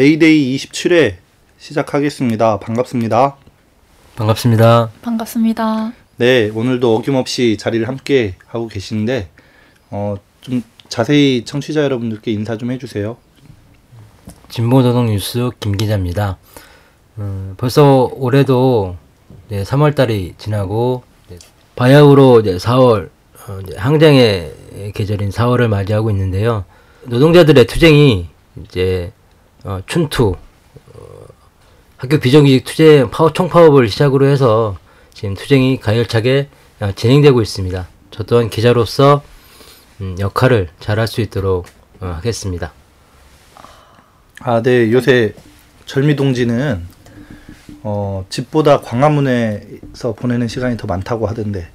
어, 메이데이 27회 시작하겠습니다. 반갑습니다. 반갑습니다. 반갑습니다. 네, 오늘도 어김없이 자리를 함께 하고 계시는데 어, 좀 자세히 청취자 여러분들께 인사 좀 해주세요. 진보노동 뉴스 김 기자입니다. 음, 벌써 올해도 네, 3월 달이 지나고 네, 바야흐로 이제 4월 어, 이제 항쟁의 계절인 4월을 맞이하고 있는데요. 노동자들의 투쟁이 이제 어, 춘투 어, 학교 비정규직 투쟁 파워 총파업을 시작으로 해서 지금 투쟁이 가열차게 어, 진행되고 있습니다. 저 또한 기자로서 음, 역할을 잘할 수 있도록 어, 하겠습니다. 아, 네, 요새 절미 동지는 어, 집보다 광화문에서 보내는 시간이 더 많다고 하던데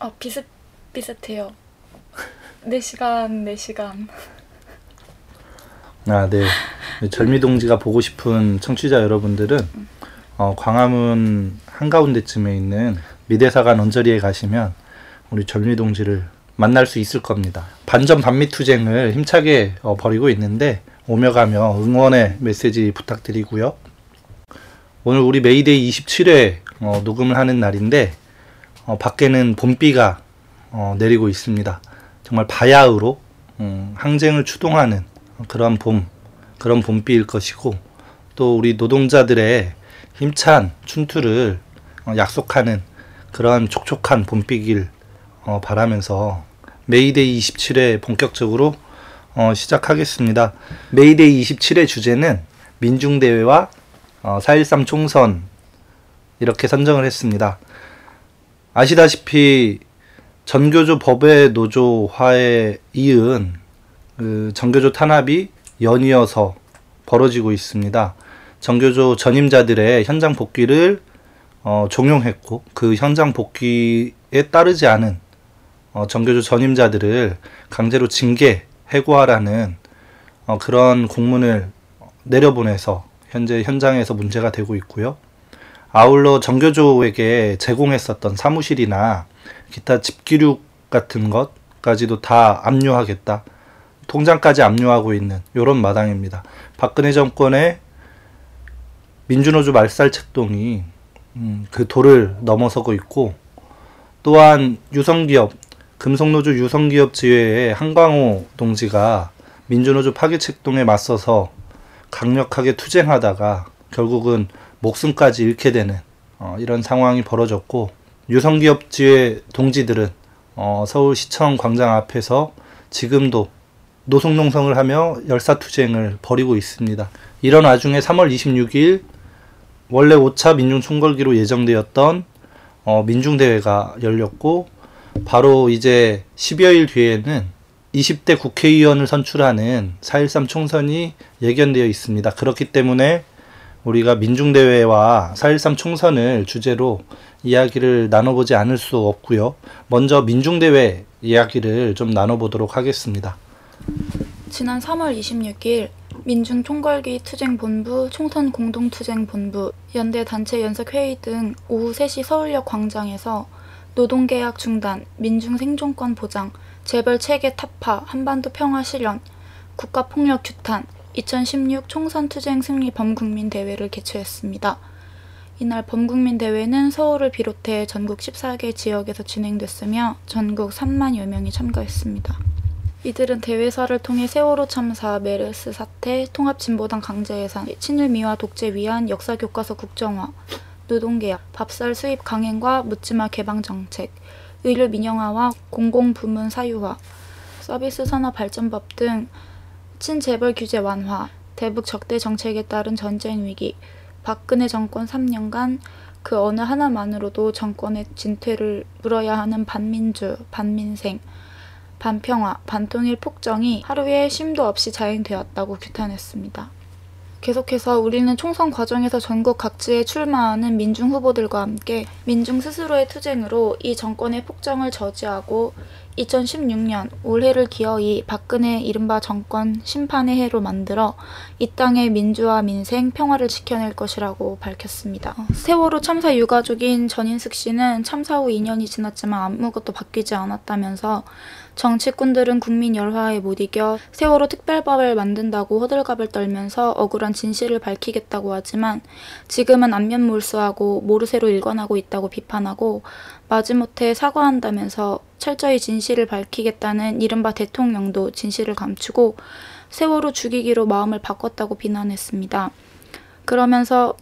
어, 비슷 비슷해요. 4시간, 4시간. 아, 네. 절미 동지가 보고 싶은 청취자 여러분들은 어, 광화문 한가운데쯤에 있는 미대사관 언저리에 가시면 우리 절미 동지를 만날 수 있을 겁니다. 반전 반미 투쟁을 힘차게 어, 벌이고 있는데 오며 가며 응원의 메시지 부탁드리고요. 오늘 우리 메이데이 27회 어, 녹음을 하는 날인데 어, 밖에는 봄비가 어, 내리고 있습니다. 정말 바야흐로 음, 항쟁을 추동하는 그런 봄, 그런 봄비일 것이고 또 우리 노동자들의 힘찬 춘투를 어, 약속하는 그러한 촉촉한 봄비길 어, 바라면서 메이데이 27회 본격적으로 어, 시작하겠습니다. 메이데이 27회 주제는 민중대회와 어, 4.13 총선 이렇게 선정을 했습니다. 아시다시피 전교조 법외 노조화에 이은 그 전교조 탄압이 연이어서 벌어지고 있습니다. 전교조 전임자들의 현장 복귀를 어, 종용했고 그 현장 복귀에 따르지 않은 어, 전교조 전임자들을 강제로 징계 해고하라는 어, 그런 공문을 내려보내서 현재 현장에서 문제가 되고 있고요. 아울러 정교조에게 제공했었던 사무실이나 기타 집기류 같은 것까지도 다 압류하겠다. 통장까지 압류하고 있는 이런 마당입니다. 박근혜 정권의 민주노조 말살 책동이 음, 그 도를 넘어서고 있고 또한 유성기업 금속노조 유성기업 지회의 한광호 동지가 민주노조 파괴책동에 맞서서 강력하게 투쟁하다가 결국은 목숨까지 잃게 되는 어, 이런 상황이 벌어졌고 유성기업 지회 동지들은 어, 서울시청 광장 앞에서 지금도 노숙농성을 하며 열사투쟁을 벌이고 있습니다. 이런 와중에 3월 26일 원래 5차 민중총궐기로 예정되었던 어, 민중대회가 열렸고 바로 이제 10여일 뒤에는 20대 국회의원을 선출하는 4.13 총선이 예견되어 있습니다. 그렇기 때문에 우리가 민중대회와 4.13 총선을 주제로 이야기를 나눠보지 않을 수 없고요. 먼저 민중대회 이야기를 좀 나눠보도록 하겠습니다. 지난 3월 26일 민중총궐기 투쟁본부, 총선 공동투쟁본부, 연대 단체 연석회의 등 오후 3시 서울역 광장에서 노동계약 중단, 민중 생존권 보장, 재벌 체계 타파, 한반도 평화 실현, 국가폭력 규탄, 2016 총선 투쟁 승리 범국민 대회를 개최했습니다. 이날 범국민 대회는 서울을 비롯해 전국 14개 지역에서 진행됐으며 전국 3만여 명이 참가했습니다. 이들은 대회사를 통해 세월호 참사, 메르스 사태, 통합진보당 강제해산, 친일 미화 독재 위한 역사 교과서 국정화, 노동계약, 밥살 수입 강행과 묻지마 개방 정책, 의료 민영화와 공공부문 사유화, 서비스 산업 발전법 등 친재벌 규제 완화, 대북 적대 정책에 따른 전쟁 위기, 박근혜 정권 3년간 그 어느 하나만으로도 정권의 진퇴를 물어야 하는 반민주, 반민생, 반평화, 반통일 폭정이 하루에 쉼도 없이 자행되었다고 규탄했습니다. 계속해서 우리는 총선 과정에서 전국 각지에 출마하는 민중 후보들과 함께 민중 스스로의 투쟁으로 이 정권의 폭정을 저지하고 2016년 올해를 기어이 박근혜 이른바 정권 심판의 해로 만들어 이 땅의 민주화 민생 평화를 지켜낼 것이라고 밝혔습니다. 어, 세월호 참사 유가족인 전인숙 씨는 참사 후 2년이 지났지만 아무것도 바뀌지 않았다면서 정치꾼들은 국민 열화에 못 이겨 세월호 특별법을 만든다고 호들갑을 떨면서 억울한 진실을 밝히겠다고 하지만 지금은 안면 몰수하고 모르쇠로 일관하고 있다고 비판하고 마지못해 사과한다면서 철저히 진실을 밝히겠다는 이른바 대통령도 진실을 감추고 세월호 죽이기로 마음을 바꿨다고 비난했습니다. 그러면서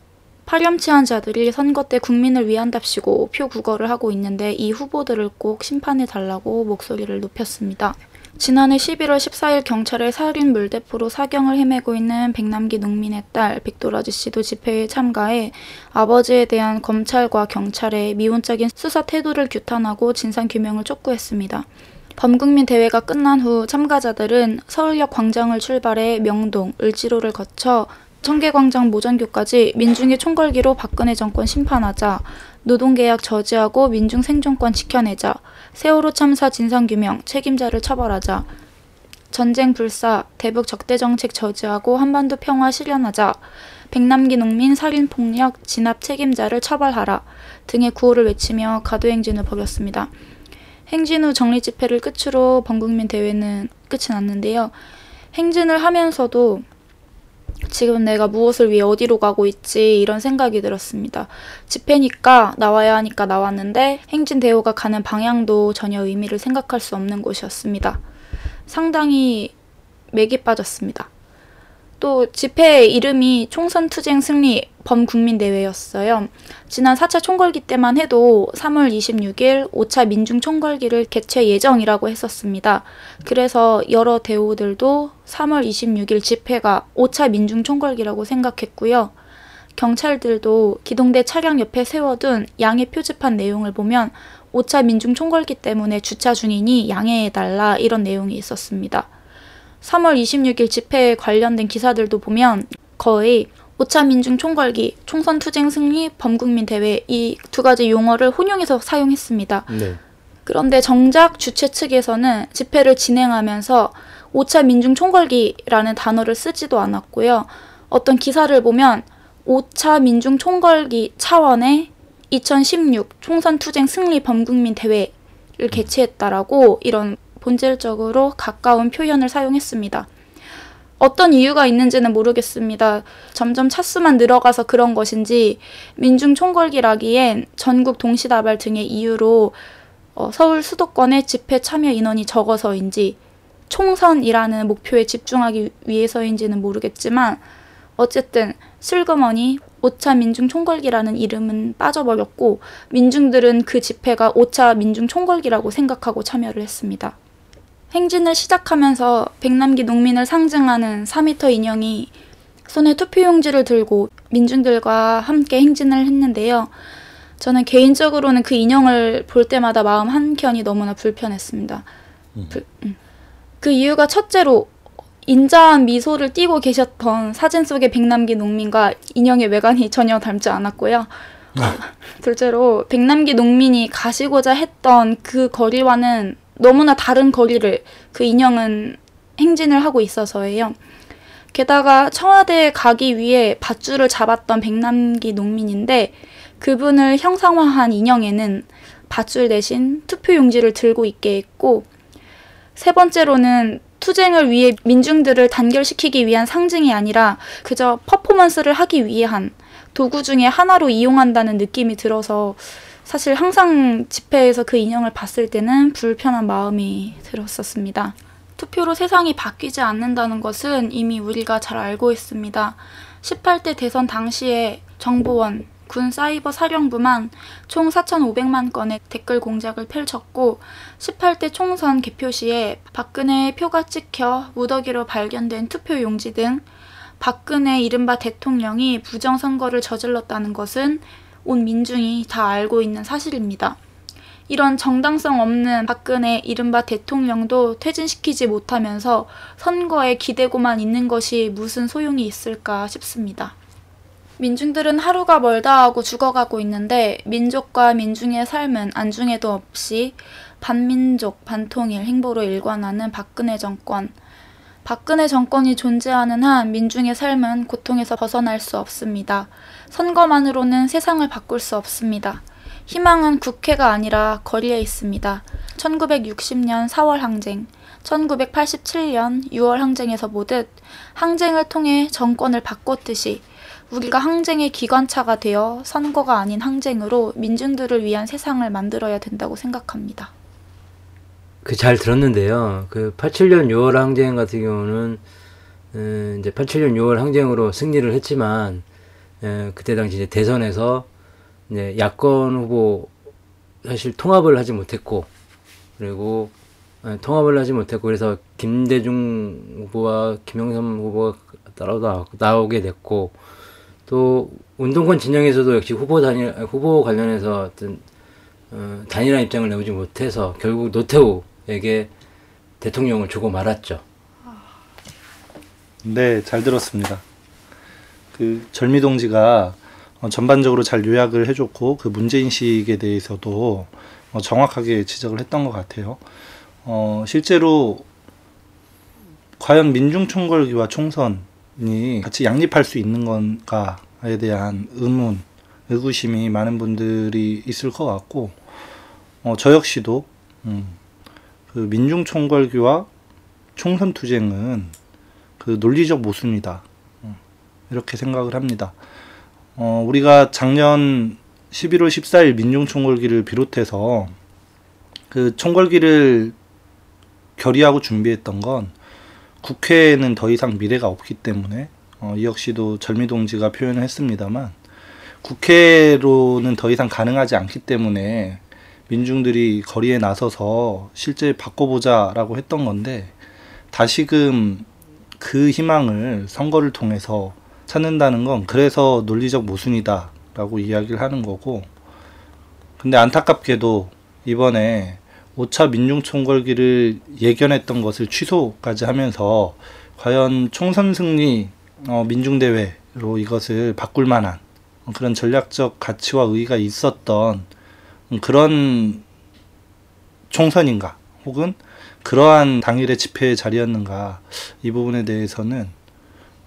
파렴치한 자들이 선거 때 국민을 위한답시고 표 구걸을 하고 있는데 이 후보들을 꼭 심판해 달라고 목소리를 높였습니다. 지난해 11월 14일 경찰의 살인 물대포로 사경을 헤매고 있는 백남기 농민의 딸 백도라지 씨도 집회에 참가해 아버지에 대한 검찰과 경찰의 미온적인 수사 태도를 규탄하고 진상 규명을 촉구했습니다. 범국민 대회가 끝난 후 참가자들은 서울역 광장을 출발해 명동, 을지로를 거쳐 청계광장 모전교까지 민중의 총궐기로 박근혜 정권 심판하자, 노동계약 저지하고 민중 생존권 지켜내자, 세월호 참사 진상규명, 책임자를 처벌하자, 전쟁 불사, 대북 적대 정책 저지하고 한반도 평화 실현하자, 백남기 농민 살인 폭력 진압 책임자를 처벌하라 등의 구호를 외치며 가도행진을 벌였습니다. 행진 후 정리 집회를 끝으로 범국민 대회는 끝이 났는데요. 행진을 하면서도 지금 내가 무엇을 위해 어디로 가고 있지 이런 생각이 들었습니다. 집회니까 나와야 하니까 나왔는데 행진 대호가 가는 방향도 전혀 의미를 생각할 수 없는 곳이었습니다. 상당히 맥이 빠졌습니다. 또 집회 이름이 총선 투쟁 승리 범국민대회였어요. 지난 4차 총궐기 때만 해도 3월 26일 5차 민중 총궐기를 개최 예정이라고 했었습니다. 그래서 여러 대우들도 3월 26일 집회가 5차 민중 총궐기라고 생각했고요. 경찰들도 기동대 차량 옆에 세워둔 양해 표지판 내용을 보면 5차 민중 총궐기 때문에 주차 중이니 양해해달라 이런 내용이 있었습니다. 3월 26일 집회에 관련된 기사들도 보면 거의 5차 민중 총궐기, 총선 투쟁 승리, 범국민 대회 이 두 가지 용어를 혼용해서 사용했습니다. 네. 그런데 정작 주최 측에서는 집회를 진행하면서 5차 민중 총궐기라는 단어를 쓰지도 않았고요. 어떤 기사를 보면 5차 민중 총궐기 차원의 2016 총선 투쟁 승리 범국민 대회를 개최했다라고 이런 본질적으로 가까운 표현을 사용했습니다. 어떤 이유가 있는지는 모르겠습니다. 점점 차수만 늘어가서 그런 것인지 민중 총궐기라기엔 전국 동시다발 등의 이유로 어, 서울 수도권의 집회 참여 인원이 적어서인지 총선이라는 목표에 집중하기 위해서인지는 모르겠지만 어쨌든 슬그머니 5차 민중 총궐기라는 이름은 빠져버렸고 민중들은 그 집회가 5차 민중 총궐기라고 생각하고 참여를 했습니다. 행진을 시작하면서 백남기 농민을 상징하는 4미터 인형이 손에 투표용지를 들고 민중들과 함께 행진을 했는데요. 저는 개인적으로는 그 인형을 볼 때마다 마음 한켠이 너무나 불편했습니다. 불- 음. 그 이유가 첫째로 인자한 미소를 띠고 계셨던 사진 속의 백남기 농민과 인형의 외관이 전혀 닮지 않았고요. 둘째로 백남기 농민이 가시고자 했던 그 거리와는 너무나 다른 거리를 그 인형은 행진을 하고 있어서예요. 게다가 청와대에 가기 위해 밧줄을 잡았던 백남기 농민인데 그분을 형상화한 인형에는 밧줄 대신 투표 용지를 들고 있게 했고 세 번째로는 투쟁을 위해 민중들을 단결시키기 위한 상징이 아니라 그저 퍼포먼스를 하기 위한 도구 중에 하나로 이용한다는 느낌이 들어서 사실 항상 집회에서 그 인형을 봤을 때는 불편한 마음이 들었었습니다. 투표로 세상이 바뀌지 않는다는 것은 이미 우리가 잘 알고 있습니다. 18대 대선 당시에 정보원, 군 사이버 사령부만 총 4,500만 건의 댓글 공작을 펼쳤고 18대 총선 개표 시에 박근혜의 표가 찍혀 무더기로 발견된 투표 용지 등 박근혜 이른바 대통령이 부정선거를 저질렀다는 것은 온 민중이 다 알고 있는 사실입니다. 이런 정당성 없는 박근혜 이른바 대통령도 퇴진시키지 못하면서 선거에 기대고만 있는 것이 무슨 소용이 있을까 싶습니다. 민중들은 하루가 멀다 하고 죽어가고 있는데 민족과 민중의 삶은 안중에도 없이 반민족, 반통일 행보로 일관하는 박근혜 정권. 박근혜 정권이 존재하는 한 민중의 삶은 고통에서 벗어날 수 없습니다. 선거만으로는 세상을 바꿀 수 없습니다. 희망은 국회가 아니라 거리에 있습니다. 1960년 4월 항쟁, 1987년 6월 항쟁에서 보듯 항쟁을 통해 정권을 바꿨듯이 우리가 항쟁의 기관차가 되어 선거가 아닌 항쟁으로 민중들을 위한 세상을 만들어야 된다고 생각합니다. 그 잘 들었는데요. 그 87년 6월 항쟁 같은 경우는 음, 이제 87년 6월 항쟁으로 승리를 했지만 에, 그때 당시 이제 대선에서 이제 야권 후보 사실 통합을 하지 못했고 그리고 에, 통합을 하지 못했고 그래서 김대중 후보와 김영삼 후보가 따로 나오게 됐고 또 운동권 진영에서도 역시 후보 단일 후보 관련해서 어떤 어, 단일한 입장을 내오지 못해서 결국 노태우 에게 대통령을 주고 말았죠. 네, 잘 들었습니다. 그 절미 동지가 어, 전반적으로 잘 요약을 해줬고 그 문제인식에 대해서도 어, 정확하게 지적을 했던 것 같아요. 어, 실제로 과연 민중총궐기와 총선이 같이 양립할 수 있는 건가에 대한 의문, 의구심이 많은 분들이 있을 것 같고 어, 저 역시도 음, 그 민중총궐기와 총선 투쟁은 그 논리적 모순이다. 음, 이렇게 생각을 합니다. 어, 우리가 작년 11월 14일 민중총궐기를 비롯해서 그 총궐기를 결의하고 준비했던 건 국회에는 더 이상 미래가 없기 때문에 어, 이 역시도 절미 동지가 표현을 했습니다만 국회로는 더 이상 가능하지 않기 때문에 민중들이 거리에 나서서 실제 바꿔보자라고 했던 건데 다시금 그 희망을 선거를 통해서 찾는다는 건 그래서 논리적 모순이다라고 이야기를 하는 거고 근데 안타깝게도 이번에 5차 민중총궐기를 예견했던 것을 취소까지 하면서 과연 총선 승리 어, 민중대회로 이것을 바꿀 만한 그런 전략적 가치와 의의가 있었던 그런 총선인가 혹은 그러한 당일의 집회의 자리였는가 이 부분에 대해서는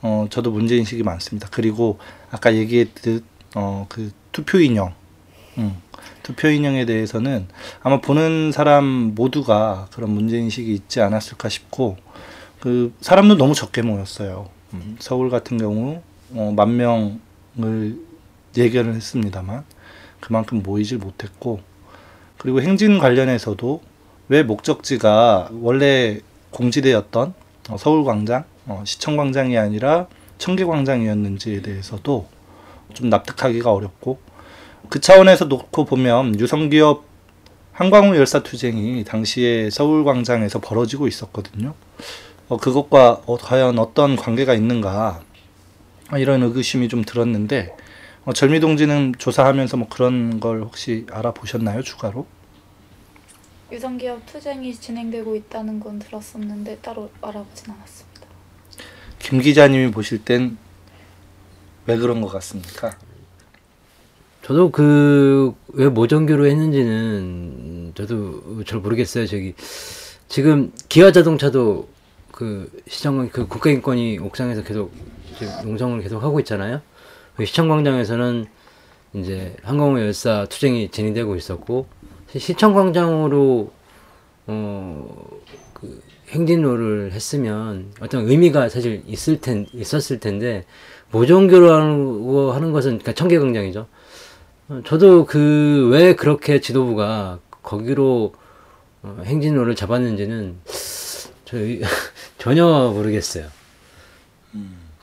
어 저도 문제 인식이 많습니다. 그리고 아까 얘기했듯 어 그 투표 인형, 음, 투표 인형에 대해서는 아마 보는 사람 모두가 그런 문제 인식이 있지 않았을까 싶고 그 사람도 너무 적게 모였어요. 음, 서울 같은 경우 어, 만 명을 예견을 했습니다만 그만큼 모이질 못했고 그리고 행진 관련해서도 왜 목적지가 원래 공지되었던 어, 서울광장, 어, 시청광장이 아니라 청계광장이었는지에 대해서도 좀 납득하기가 어렵고 그 차원에서 놓고 보면 유성기업 한광우 열사 투쟁이 당시에 서울광장에서 벌어지고 있었거든요. 어, 그것과 어, 과연 어떤 관계가 있는가 이런 의구심이 좀 들었는데 어, 절미동지는 조사하면서 뭐 그런 걸 혹시 알아보셨나요 추가로? 유성기업 투쟁이 진행되고 있다는 건 들었었는데 따로 알아보진 않았습니다. 김 기자님이 보실 땐 왜 그런 것 같습니까? 저도 그 왜 모정교로 했는지는 저도 잘 모르겠어요. 저기 지금 기아 자동차도 그 시청 그 국가인권위 옥상에서 계속 농성을 계속 하고 있잖아요. 그 시청광장에서는 이제 항공우 열사 투쟁이 진행되고 있었고 시청광장으로 어 그 행진로를 했으면 어떤 의미가 사실 있을 텐 있었을 텐데 모종교로 하는 것은 그러니까 청계광장이죠. 어, 저도 그 왜 그렇게 지도부가 거기로 어, 행진로를 잡았는지는 저 전혀 모르겠어요.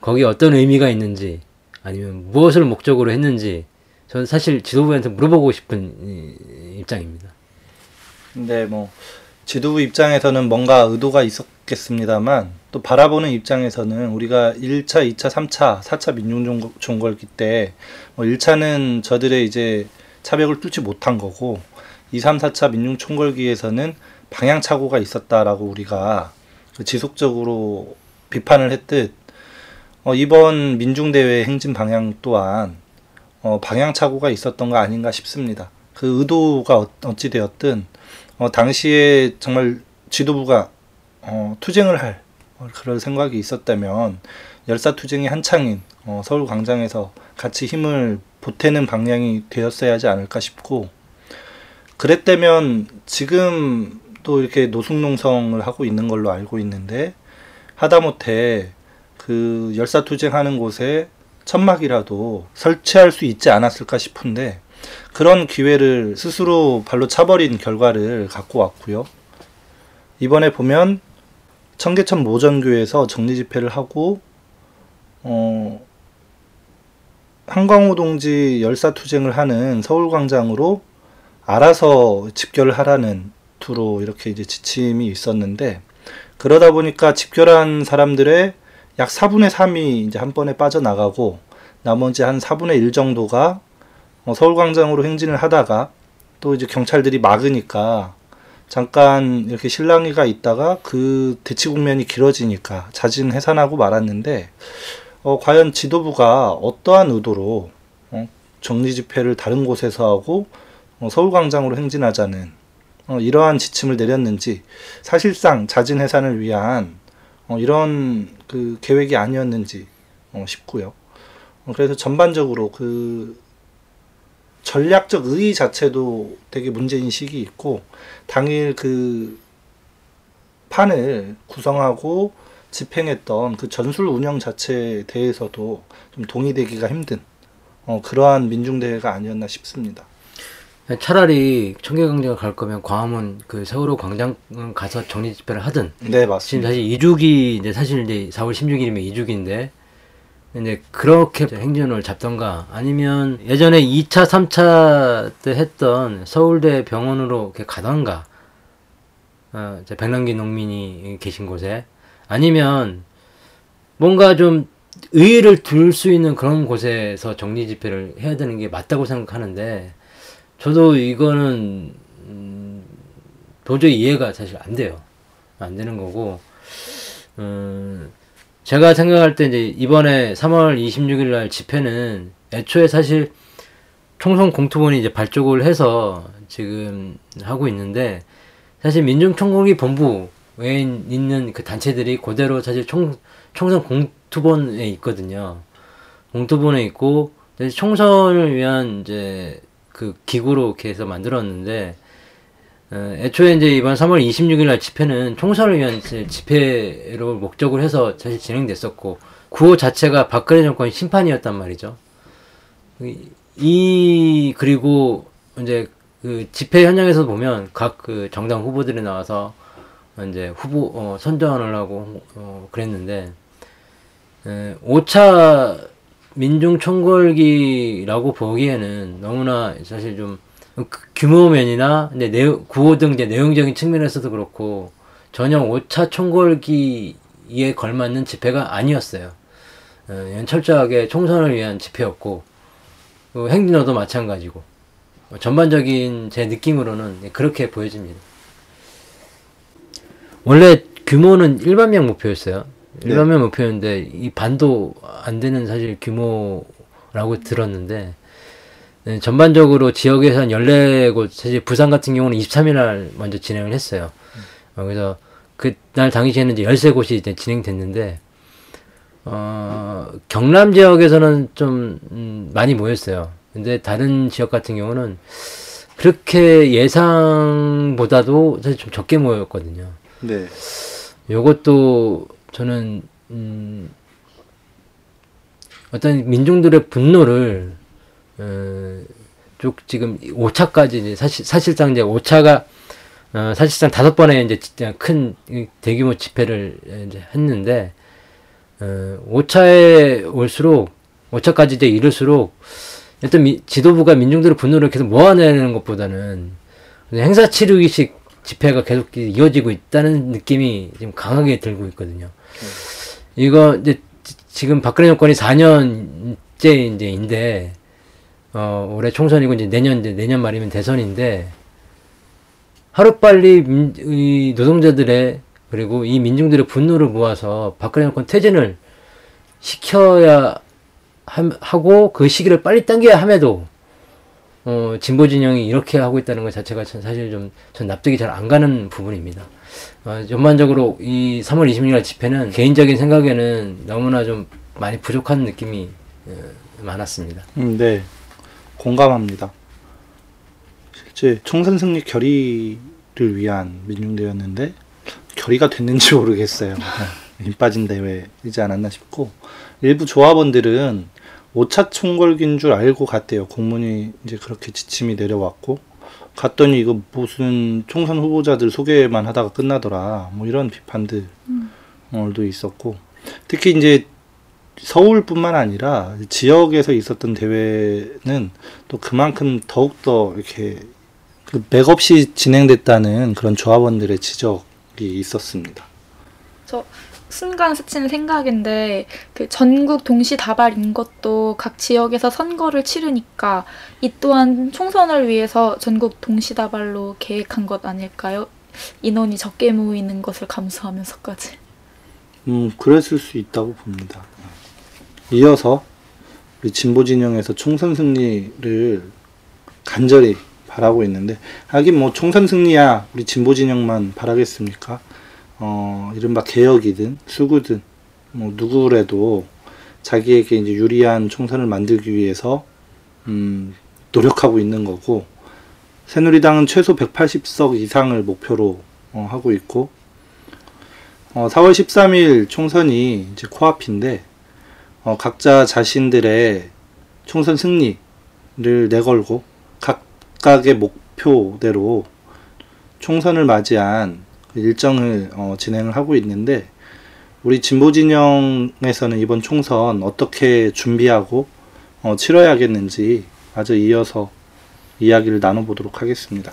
거기 어떤 의미가 있는지 아니면 무엇을 목적으로 했는지 저는 사실 지도부한테 물어보고 싶은 입장입니다. 근데 뭐 지도부 입장에서는 뭔가 의도가 있었겠습니다만 또 바라보는 입장에서는 우리가 1차, 2차, 3차, 4차 민중종궐기 때뭐 1차는 저들의 이제 차벽을 뚫지 못한 거고 2, 3, 4차 민중총궐기에서는 방향착오가 있었다라고 우리가 지속적으로 비판을 했듯 어, 이번 민중대회 행진 방향 또한 어, 방향착오가 있었던 거 아닌가 싶습니다. 그 의도가 어, 어찌되었든 어, 당시에 정말 지도부가 어, 투쟁을 할 어, 그럴 생각이 있었다면 열사 투쟁이 한창인 어, 서울 광장에서 같이 힘을 보태는 방향이 되었어야 하지 않을까 싶고 그랬다면 지금 또 이렇게 노숙농성을 하고 있는 걸로 알고 있는데 하다못해 그 열사 투쟁하는 곳에 천막이라도 설치할 수 있지 않았을까 싶은데 그런 기회를 스스로 발로 차버린 결과를 갖고 왔고요. 이번에 보면 청계천 모전교에서 정리 집회를 하고 어 한광호 동지 열사 투쟁을 하는 서울광장으로 알아서 집결을 하라는 투로 이렇게 이제 지침이 있었는데 그러다 보니까 집결한 사람들의 약 4분의 3이 이제 한 번에 빠져나가고 나머지 한 4분의 1 정도가 어, 서울광장으로 행진을 하다가 또 이제 경찰들이 막으니까 잠깐 이렇게 실랑이가 있다가 그 대치 국면이 길어지니까 자진 해산하고 말았는데 어, 과연 지도부가 어떠한 의도로 어, 정리 집회를 다른 곳에서 하고 어, 서울광장으로 행진하자는 어, 이러한 지침을 내렸는지 사실상 자진 해산을 위한 어, 이런 그 계획이 아니었는지 어, 싶고요. 어, 그래서 전반적으로 그 전략적 의의 자체도 되게 문제인식이 있고 당일 그 판을 구성하고 집행했던 그 전술 운영 자체에 대해서도 좀 동의되기가 힘든 어, 그러한 민중대회가 아니었나 싶습니다. 차라리 청계광장을 갈 거면 광화문 그 세월호 광장 가서 정리 집회를 하든. 네 지금 맞습니다. 사실 2주기 이제 사실 이제 4월 16일이면 2주기인데 이제 그렇게 행진을 잡던가 아니면 예전에 2차 3차 때 했던 서울대 병원으로 이렇게 가던가. 어, 백남기 농민이 계신 곳에. 아니면 뭔가 좀 의의를 둘 수 있는 그런 곳에서 정리 집회를 해야 되는 게 맞다고 생각하는데 저도 이거는 음, 도저히 이해가 사실 안 돼요. 안 되는 거고 음, 제가 생각할 때 이제 이번에 3월 26일 날 집회는 애초에 사실 총선 공투본이 이제 발족을 해서 지금 하고 있는데 사실 민중총공기 본부 외에 있는 그 단체들이 그대로 사실 총, 총선 공투본에 있거든요. 공투본에 있고 총선을 위한 이제 그 기구로 이렇게 해서 만들었는데 어, 애초에 이제 이번 3월 26일 날 집회는 총선을 위한 집회로 목적을 해서 사실 진행됐었고 구호 자체가 박근혜 정권 심판이었단 말이죠. 이- 이 그리고 이제 그 집회 현장에서 보면 각 그 정당 후보들이 나와서 이제 후보 어, 선전을 하고 어, 그랬는데 에, 5차 민중 총궐기라고 보기에는 너무나 사실 좀 그- 규모면이나 근데 내용, 구호 등 이제 내용적인 측면에서도 그렇고 전혀 5차 총궐기에 걸맞는 집회가 아니었어요. 어, 철저하게 총선을 위한 집회였고 그 행진어도 마찬가지고 어, 전반적인 제 느낌으로는 그렇게 보여집니다. 원래 규모는 1만 명 목표였어요. 1만 명 목표였는데 이 반도 안 되는 사실 규모라고 들었는데 네, 전반적으로 지역에서 한 14곳, 사실 부산 같은 경우는 23일 날 먼저 진행을 했어요. 어, 그래서 그날 당시에는 이제 13곳이 이제 진행됐는데, 어, 경남 지역에서는 좀, 음, 많이 모였어요. 근데 다른 지역 같은 경우는 그렇게 예상보다도 사실 좀 적게 모였거든요. 네. 요것도 저는 음, 어떤 민중들의 분노를 어, 쭉 지금 5차까지 이제 사실 사실상 이제 5차가 어, 사실상 다섯 번의 이제 큰이 대규모 집회를 이제 했는데 어, 5차에 올수록 5차까지 이제 이를수록 어떤 미, 지도부가 민중들의 분노를 계속 모아내는 것보다는 행사 치르기식 집회가 계속 이어지고 있다는 느낌이 지금 강하게 들고 있거든요. 이거 이제 지- 지금 박근혜 정권이 4년째 이제인데 어 올해 총선이고 이제 내년 이제 내년 말이면 대선인데 하루 빨리 민, 이 노동자들의 그리고 이 민중들의 분노를 모아서 박근혜 정권 퇴진을 시켜야 함- 하고 그 시기를 빨리 당겨야 함에도 어, 어, 진보 진영이 이렇게 하고 있다는 것 자체가 전 사실 좀 전 납득이 잘 안 가는 부분입니다. 어, 전반적으로 이 3월 26일 집회는 개인적인 생각에는 너무나 좀 많이 부족한 느낌이 어, 많았습니다. 음, 네, 공감합니다. 실제 총선 승리 결의를 위한 민중대였는데 결의가 됐는지 모르겠어요. 네, 힘 빠진 대회이지 않았나 싶고 일부 조합원들은 5차 총궐기인 줄 알고 갔대요. 공문이 이제 그렇게 지침이 내려왔고 갔더니 이거 무슨 총선 후보자들 소개만 하다가 끝나더라. 뭐 이런 비판들도 있었고 특히 이제 서울뿐만 아니라 지역에서 있었던 대회는 또 그만큼 더욱더 이렇게 그 맥없이 진행됐다는 그런 조합원들의 지적이 있었습니다. 저 순간 스치는 생각인데 그 전국 동시다발인 것도 각 지역에서 선거를 치르니까 이 또한 총선을 위해서 전국 동시다발로 계획한 것 아닐까요? 인원이 적게 모이는 것을 감수하면서까지. 음, 그랬을 수 있다고 봅니다. 이어서 우리 진보 진영에서 총선 승리를 간절히 바라고 있는데 하긴 뭐 총선 승리야 우리 진보 진영만 바라겠습니까? 어, 이른바 개혁이든 수구든 뭐 누구래도 자기에게 이제 유리한 총선을 만들기 위해서 음, 노력하고 있는 거고 새누리당은 최소 180석 이상을 목표로 어, 하고 있고 어, 4월 13일 총선이 이제 코앞인데 어, 각자 자신들의 총선 승리를 내걸고 각각의 목표대로 총선을 맞이한 일정을 어, 진행을 하고 있는데 우리 진보 진영에서는 이번 총선 어떻게 준비하고 어, 치러야겠는지 아주 이어서 이야기를 나눠보도록 하겠습니다.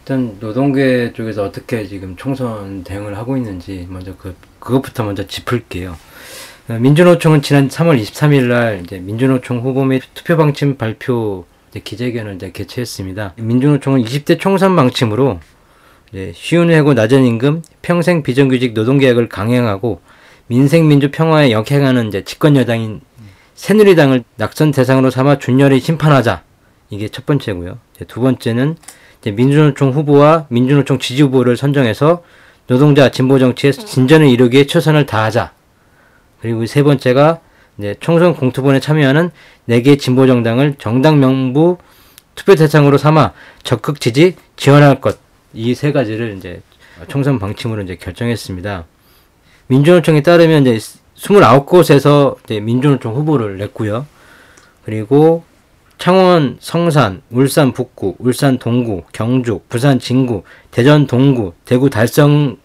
일단 노동계 쪽에서 어떻게 지금 총선 대응을 하고 있는지 먼저 그 그것부터 먼저 짚을게요. 어, 민주노총은 지난 3월 23일 날 이제 민주노총 후보 및 투표 방침 발표 기자회견을 이제 개최했습니다. 민주노총은 20대 총선 방침으로 쉬운 회고 낮은 임금, 평생 비정규직 노동계약을 강행하고 민생 민주 평화에 역행하는 이제 집권 여당인 새누리당을 낙선 대상으로 삼아 준열히 심판하자. 이게 첫 번째고요. 두 번째는 민주노총 후보와 민주노총 지지 후보를 선정해서 노동자 진보 정치의 진전을 이루기에 최선을 다하자. 그리고 세 번째가 이제 총선 공투본에 참여하는 네 개 진보 정당을 정당 명부 투표 대상으로 삼아 적극 지지 지원할 것. 이 세 가지를 이제 총선 방침으로 이제 결정했습니다. 민주노총에 따르면 이제 29곳에서 이제 민주노총 후보를 냈고요. 그리고 창원, 성산, 울산 북구, 울산 동구, 경주, 부산 진구, 대전 동구, 대구 달성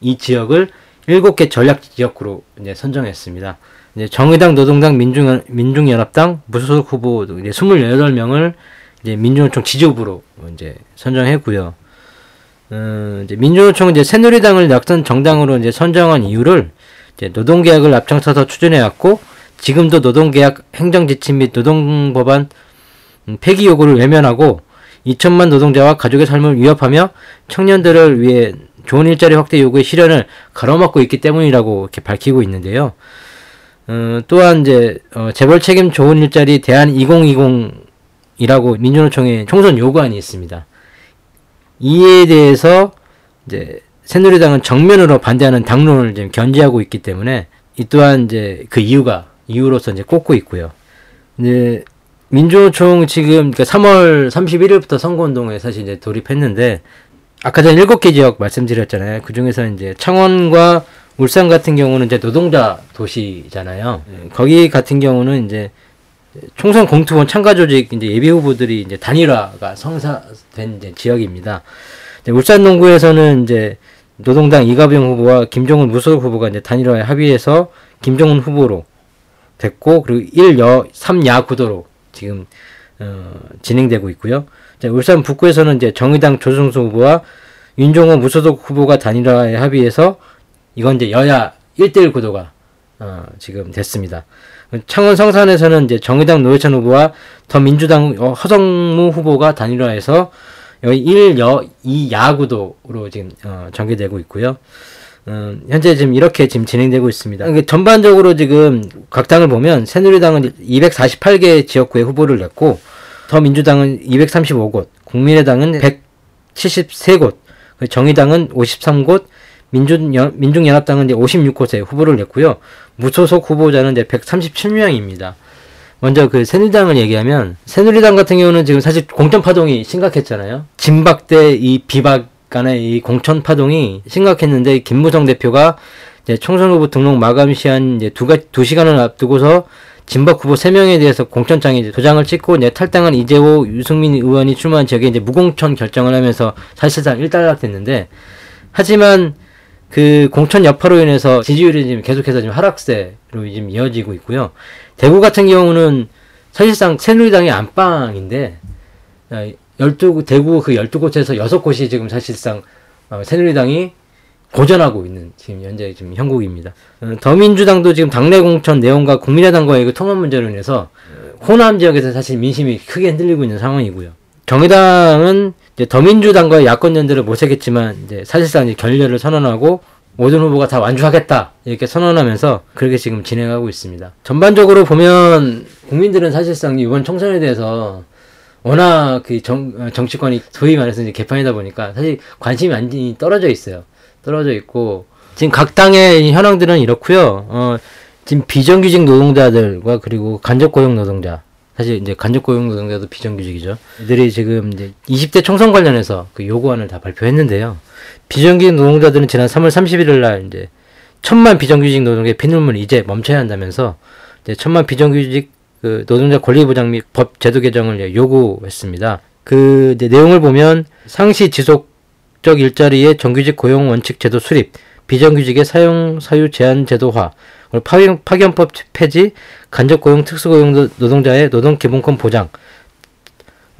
이 지역을 7개 전략 지역구로 이제 선정했습니다. 이제 정의당, 노동당, 민중 민중연합당 무소속 후보 이제 28명을 이제 민주노총 지지 후보로 이제 선정했고요. 어, 이제 민주노총은 이제 새누리당을 낙선 정당으로 이제 선정한 이유를 이제 노동계약을 앞장서서 추진해왔고 지금도 노동계약 행정지침 및 노동법안 음, 폐기 요구를 외면하고 2천만 노동자와 가족의 삶을 위협하며 청년들을 위해 좋은 일자리 확대 요구의 실현을 가로막고 있기 때문이라고 이렇게 밝히고 있는데요. 어, 또한 이제 어, 재벌 책임 좋은 일자리 대안 2020이라고 민주노총의 총선 요구안이 있습니다. 이에 대해서 이제 새누리당은 정면으로 반대하는 당론을 지금 견지하고 있기 때문에 이 또한 이제 그 이유가 이유로서 이제 꼽고 있고요. 이제 민주노총 지금 그러니까 3월 31일부터 선거운동에 사실 이제 돌입했는데 아까 전에 7개 지역 말씀드렸잖아요. 그 중에서 이제 창원과 울산 같은 경우는 이제 노동자 도시잖아요. 거기 같은 경우는 이제 총선 공투원 참가 조직 이제 예비 후보들이 이제 단일화가 성사된 이제 지역입니다. 이제 울산 농구에서는 이제 노동당 이가병 후보와 김종훈 무소속 후보가 이제 단일화에 합의해서 김종훈 후보로 됐고 그리고 1여 3야 구도로 지금 어, 진행되고 있고요. 이제 울산 북구에서는 이제 정의당 조승수 후보와 윤종호 무소속 후보가 단일화에 합의해서 이건 이제 여야 1대1 구도가 어, 지금 됐습니다. 창원 성산에서는 이제 정의당 노회찬 후보와 더민주당 어, 허성무 후보가 단일화해서 여기 1 여 2 야 구도로 지금 어, 전개되고 있고요. 어, 현재 지금 이렇게 지금 진행되고 있습니다. 전반적으로 지금 각 당을 보면 새누리당은 248개 지역구에 후보를 냈고 더민주당은 235곳, 국민의당은 173곳, 그 정의당은 53곳, 민중 연, 민중연합당은 이제 56곳에 후보를 냈고요. 무소속 후보자는 이제 137명입니다. 먼저 그 새누리당을 얘기하면 새누리당 같은 경우는 지금 사실 공천 파동이 심각했잖아요. 진박 대 이 비박 간의 이 공천 파동이 심각했는데 김무성 대표가 이제 총선 후보 등록 마감 시한 이제 두, 가, 두 시간을 앞두고서 진박 후보 세명에 대해서 공천장에 도장을 찍고 이제 탈당한 이재호, 유승민 의원이 출마한 지역에 이제 무공천 결정을 하면서 사실상 일단락됐는데 하지만 그 공천 여파로 인해서 지지율이 지금 계속해서 지금 하락세로 지금 이어지고 있고요. 대구 같은 경우는 사실상 새누리당이 안방인데 어, 열두 대구 그 열두 곳에서 여섯 곳이 지금 사실상 어, 새누리당이 고전하고 있는 지금 현재 지금 형국입니다. 어, 더민주당도 지금 당내 공천 내용과 국민의당과의 그 통합 문제로 인해서 호남 지역에서 사실 민심이 크게 흔들리고 있는 상황이고요. 정의당은 이제 더민주당과의 야권 연대를 모색했지만 이제 사실상 이제 결렬을 선언하고 모든 후보가 다 완주하겠다 이렇게 선언하면서 그렇게 지금 진행하고 있습니다. 전반적으로 보면 국민들은 사실상 이번 총선에 대해서 워낙 그 정, 어, 정치권이 소위 말해서 이제 개판이다 보니까 사실 관심이 완전히 떨어져 있어요. 떨어져 있고 지금 각 당의 현황들은 이렇고요. 어, 지금 비정규직 노동자들과 그리고 간접 고용 노동자 사실 이제 간접 고용 노동자도 비정규직이죠. 이들이 지금 이제 20대 총선 관련해서 그 요구안을 다 발표했는데요. 비정규직 노동자들은 지난 3월 31일 날 이제 천만 비정규직 노동의 피눈물이 이제 멈춰야 한다면서 이제 천만 비정규직 그 노동자 권리 보장 및 법 제도 개정을 요구했습니다. 그 내용을 보면 상시 지속적 일자리의 정규직 고용 원칙 제도 수립, 비정규직의 사용 사유 제한 제도화, 파견, 파견 법 폐지, 간접 고용 특수 고용 노동자의 노동 기본권 보장,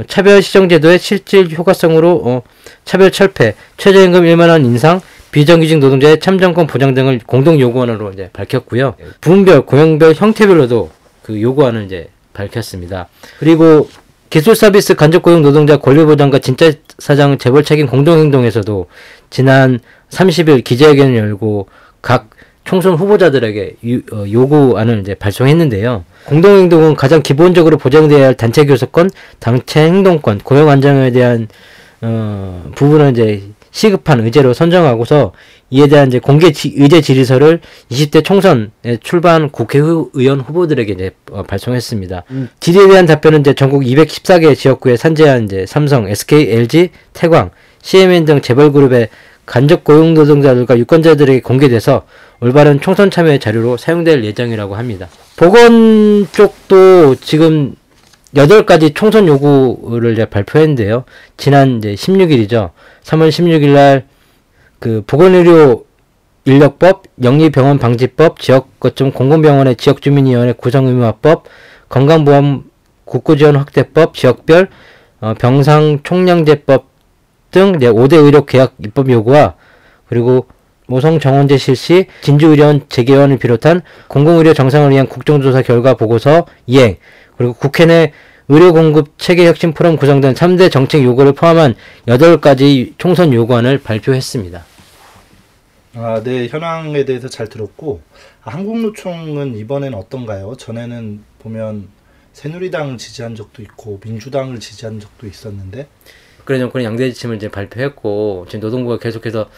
차별 시정 제도의 실질 효과성으로 어, 차별 철폐, 최저임금 1만 원 인상, 비정규직 노동자의 참정권 보장 등을 공동 요구안으로 이제 밝혔고요. 부문별 고용별 형태별로도 그 요구안을 이제 밝혔습니다. 그리고 기술 서비스 간접 고용 노동자 권리 보장과 진짜 사장 재벌 책임 공동 행동에서도 지난 30일 기자회견을 열고 각 총선 후보자들에게 어, 요구안을 이제 발송했는데요. 공동 행동은 가장 기본적으로 보장돼야 할 단체 교섭권, 단체 행동권, 고용 안정에 대한 어, 부분을 이제 시급한 의제로 선정하고서 이에 대한 이제 공개 지, 의제 질의서를 20대 총선에 출발한 국회의원 후보들에게 이제 어, 발송했습니다. 음. 질의에 대한 답변은 이제 전국 214개 지역구에 산재한 이제 삼성, SK, LG, 태광, CMN 등 재벌 그룹의 간접 고용 노동자들과 유권자들에게 공개돼서 올바른 총선 참여 자료로 사용될 예정이라고 합니다. 보건 쪽도 지금 8가지 총선 요구를 발표했는데요. 지난 이제 16일이죠. 3월 16일 날 그 보건의료 인력법, 영리병원 방지법, 지역 거점 공공병원의 지역주민위원회 구성의무화법, 건강보험 국고지원 확대법, 지역별 어, 병상 총량제법 등 5대 의료 계약 입법 요구와 그리고 모성 정원제 실시, 진주의료원 재개원을 비롯한 공공의료 정상을 위한 국정조사 결과 보고서 이행, 그리고 국회 내 의료 공급 체계 혁신 포럼 구성된 3대 정책 요구를 포함한 8가지 총선 요구안을 발표했습니다. 아, 네, 현황에 대해서 잘 들었고 아, 한국노총은 이번엔 어떤가요? 전에는 보면 새누리당을 지지한 적도 있고 민주당을 지지한 적도 있었는데 그래 정권의 양대 지침을 이제 발표했고 지금 노동부가 계속해서